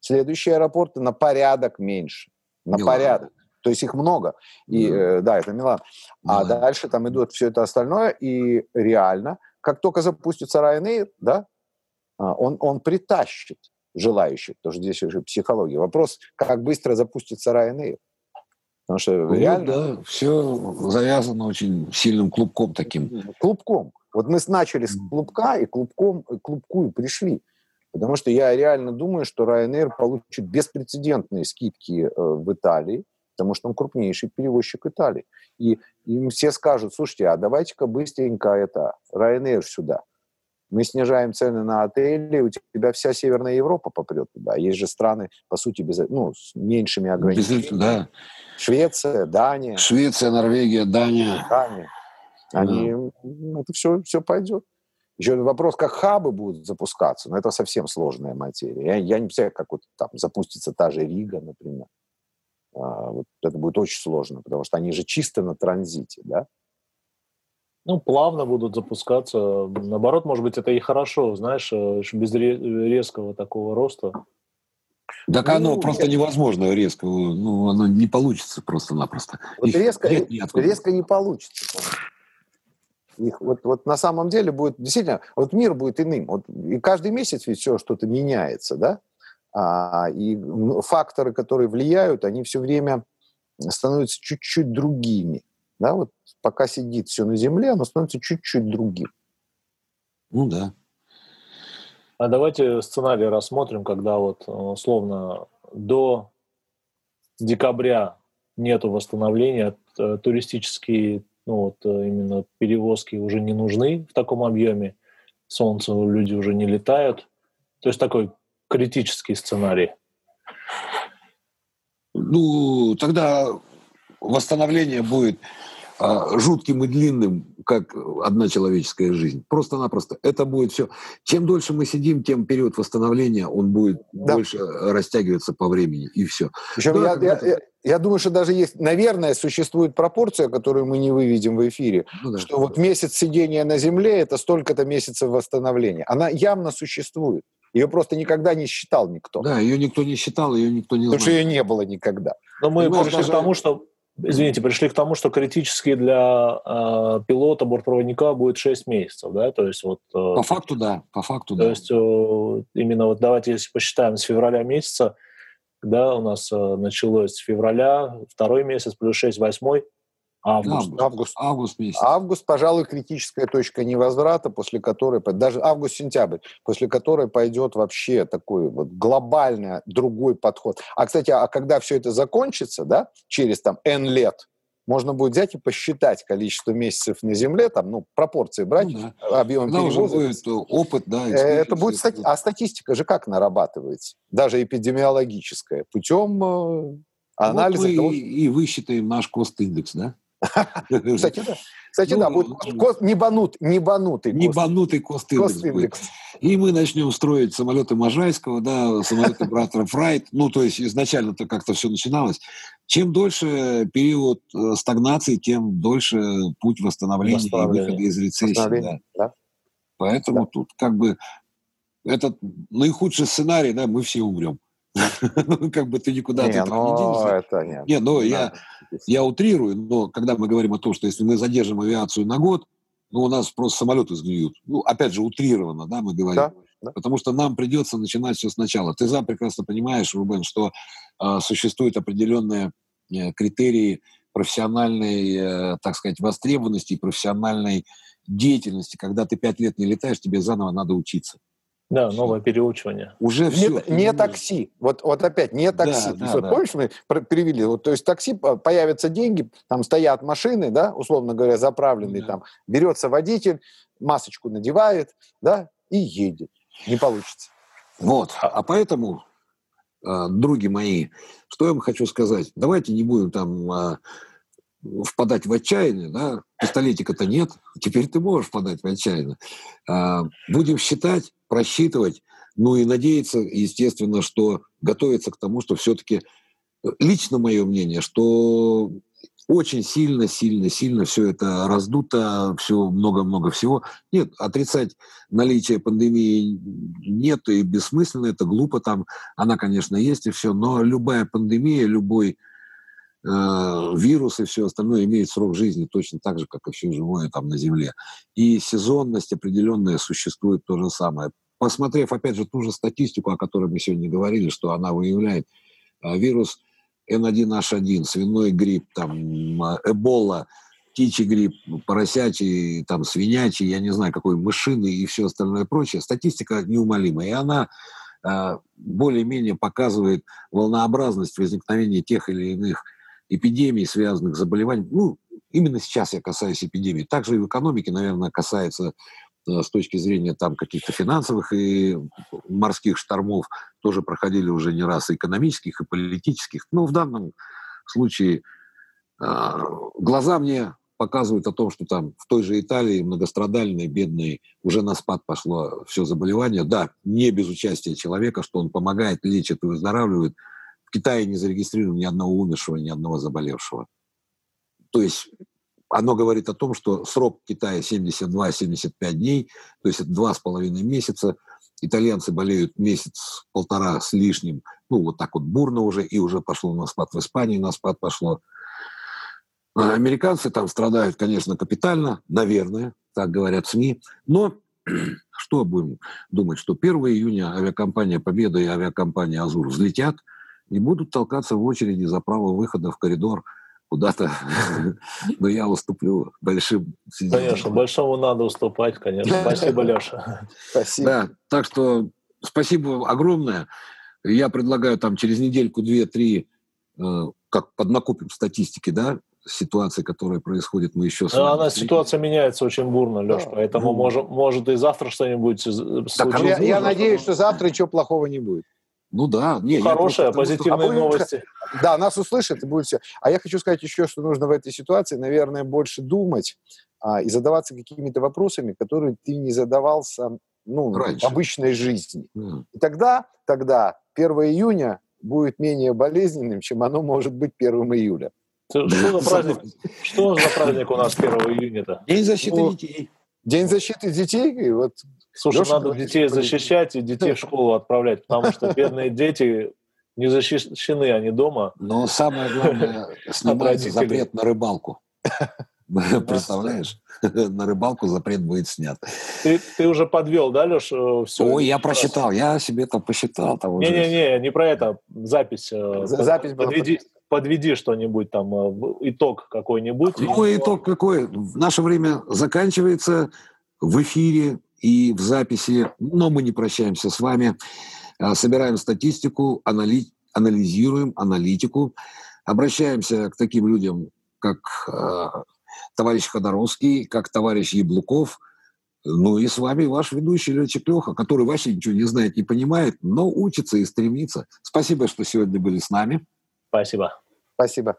Следующие аэропорты на порядок меньше. На Милан. порядок. То есть их много. И, mm. да, это Милан. Милан. А дальше там идут все это остальное. И реально, как только запустится Ryanair, да, а, он, он притащит желающих. Потому что здесь уже психология. Вопрос, как быстро запустится Ryanair.
Потому что ну, реально... Да, все завязано очень сильным клубком таким.
Клубком. Вот мы начали с клубка, и клубком, к клубку и пришли. Потому что я реально думаю, что Ryanair получит беспрецедентные скидки э, в Италии, потому что он крупнейший перевозчик Италии. И им все скажут, слушайте, а давайте-ка быстренько это, Ryanair сюда. Мы снижаем цены на отели, у тебя вся Северная Европа попрет туда. Есть же страны, по сути, без, ну, с меньшими ограничениями. Без, да. Швеция, Дания.
Швеция, Норвегия, Дания. Дания.
Они, да. Это все, все пойдет. Еще вопрос, как хабы будут запускаться, но это совсем сложная материя. Я, я не представляю, как вот там запустится та же Рига, например. А, вот это будет очень сложно, потому что они же чисто на транзите, да?
Ну, плавно будут запускаться. Наоборот, может быть, это и хорошо, знаешь, э, без резкого такого роста.
Так ну, оно просто невозможно резко, ну, оно не получится просто-напросто.
Вот резко, резко не получится. Их, вот, вот на самом деле будет действительно, вот мир будет иным. Вот, и каждый месяц ведь все что-то меняется, да? А, и факторы, которые влияют, они все время становятся чуть-чуть другими. Да, вот пока сидит все на земле, оно становится чуть-чуть другим.
Ну да.
А давайте сценарий рассмотрим, когда вот условно до декабря нету восстановления, э, туристические ну вот э, именно перевозки уже не нужны в таком объеме, солнце люди уже не летают. То есть такой критический сценарий.
Ну, тогда восстановление будет а, жутким и длинным, как одна человеческая жизнь. Просто-напросто. Это будет все. Чем дольше мы сидим, тем период восстановления, он будет да. больше растягиваться по времени, и все.
Причем да, я, я, я, я думаю, что даже есть, наверное, существует пропорция, которую мы не выведем в эфире, ну, да. что вот месяц сидения на Земле – это столько-то месяцев восстановления. Она явно существует. Ее просто никогда не считал никто.
Да, ее никто не считал, ее никто не
Потому знал. Потому что ее не было никогда.
Но мы Понимаешь, пришли даже... к тому, что извините, пришли к тому, что критически для э, пилота, бортпроводника будет 6 месяцев, да, то есть вот...
Э, по факту, да, по факту,
то
да.
То есть э, именно вот давайте, если посчитаем с февраля месяца, да, у нас э, началось с февраля, второй месяц плюс 6, восьмой,
Август. Август. Август месяц. Август, пожалуй, критическая точка невозврата, после которой, даже август-сентябрь, после которой пойдет вообще такой вот глобальный другой подход. А, кстати, а когда все это закончится, да, через там N лет, можно будет взять и посчитать количество месяцев на Земле, там, ну, пропорции брать, ну, да. объем
Когда перевоза. уже будет опыт, да.
Э, это будет стати... А статистика же как нарабатывается? Даже эпидемиологическая. Путем э, анализа. Вот
мы того... и высчитаем наш кост-индекс, да?
Кстати, да. Кстати, да, будет ну, кост, небанут, небанутый
кост. Небанутый кост-индекс. И мы начнем строить самолеты Можайского, да, самолеты брата Фрайт. Ну, то есть изначально-то как-то все начиналось. Чем дольше период э, стагнации, тем дольше путь восстановления, восстановления. и выхода из рецессии. Да. Да. Поэтому да. тут как бы этот наихудший сценарий, да, мы все умрем. Ну, как бы ты никуда не, от этого не денешься. Это нет. Не, но я, я утрирую, но когда мы говорим о том, что если мы задержим авиацию на год, ну, у нас просто самолеты сгниют. Ну, опять же, утрированно, да, мы говорим. Да, да. Потому что нам придется начинать все сначала. Ты сам прекрасно понимаешь, Рубен, что э, существуют определенные э, критерии профессиональной, э, так сказать, востребованности и профессиональной деятельности. Когда ты пять лет не летаешь, тебе заново надо учиться.
Да, новое переучивание.
Уже все. Не, не такси. Вот, вот опять, не такси. Да, да, вот, да. Помнишь, мы перевели? Вот, то есть такси, появятся деньги, там стоят машины, да, условно говоря, заправленные, да. там берется водитель, масочку надевает, да, и едет. Не получится.
Вот. А поэтому, а, други мои, что я вам хочу сказать? Давайте не будем там а, впадать в отчаяние, да, пистолетика-то нет, теперь ты можешь впадать в отчаяние. А, будем считать, просчитывать, ну и надеяться, естественно, что готовиться к тому, что все-таки, э, лично мое мнение, что очень сильно, сильно, сильно все это раздуто, все много-много всего. Нет, отрицать наличие пандемии нет, и бессмысленно, это глупо там, она, конечно, есть и все, но любая пандемия, любой Э, вирус и все остальное имеет срок жизни точно так же, как и все живое там на Земле. И сезонность определенная существует то же самое. Посмотрев, опять же, ту же статистику, о которой мы сегодня говорили, что она выявляет э, вирус N1H1, свиной грипп, там, эбола, птичий грипп, поросячий, там, свинячий, я не знаю, какой, мышиный и все остальное прочее, статистика неумолимая. И она э, более-менее показывает волнообразность возникновения тех или иных эпидемий, связанных с заболеванием. Ну, именно сейчас я касаюсь эпидемии. Также и в экономике, наверное, касается с точки зрения там каких-то финансовых и морских штормов тоже проходили уже не раз экономических, и политических. Но в данном случае э, глаза мне показывают о том, что там в той же Италии многострадальной, бедной, уже на спад пошло все заболевание. Да, не без участия человека, что он помогает, лечит и выздоравливает – Китае не зарегистрировано ни одного умершего, ни одного заболевшего. То есть оно говорит о том, что срок Китая 72-75 дней, то есть это два с половиной месяца. Итальянцы болеют месяц-полтора с лишним, ну вот так вот бурно уже, и уже пошло на спад в Испании, на спад пошло. А американцы там страдают, конечно, капитально, наверное, так говорят СМИ, но что будем думать, что 1 июня авиакомпания «Победа» и авиакомпания «Азур» взлетят – и будут толкаться в очереди за право выхода в коридор куда-то, но я уступлю большим.
Конечно, большому надо уступать, конечно. Спасибо, Леша.
Спасибо. Да, так что спасибо огромное. Я предлагаю там через недельку, две, три, э, как поднакупим статистики, да, ситуации, которая происходит, мы еще...
Да, она, ситуация меняется очень бурно, Леш, да. поэтому ну, может, может и завтра что-нибудь
случится. Я, я надеюсь, что завтра ничего плохого не будет.
Ну да,
не, хорошая, просто, позитивные а новости.
Да, нас услышат и будет все. А я хочу сказать еще, что нужно в этой ситуации, наверное, больше думать а, и задаваться какими-то вопросами, которые ты не задавался ну, Раньше. в обычной жизни. Mm. И тогда, тогда 1 июня будет менее болезненным, чем оно может быть 1 июля.
Что за праздник, что за праздник у нас 1 июня-то?
День защиты ну, детей.
День защиты детей, и вот
Слушай, Леша надо детей защищать и детей в школу отправлять, потому что бедные дети не защищены, они дома.
Но самое главное, снимать запрет на рыбалку. Представляешь? На рыбалку запрет будет снят.
Ты, ты уже подвел, да, Леш?
Э, Все, Ой, я просчитал, я себе там посчитал.
Не-не-не, не про это, запись. Э, запись подведи, подведи что-нибудь там, э, итог какой-нибудь.
Ну, итог какой? В наше время заканчивается в эфире и в записи, но мы не прощаемся с вами. А, собираем статистику, анали... анализируем аналитику, обращаемся к таким людям, как э, товарищ Ходоровский, как товарищ Яблуков, ну и с вами ваш ведущий летчик Леха, который вообще ничего не знает, не понимает, но учится и стремится. Спасибо, что сегодня были с нами.
Спасибо.
Спасибо.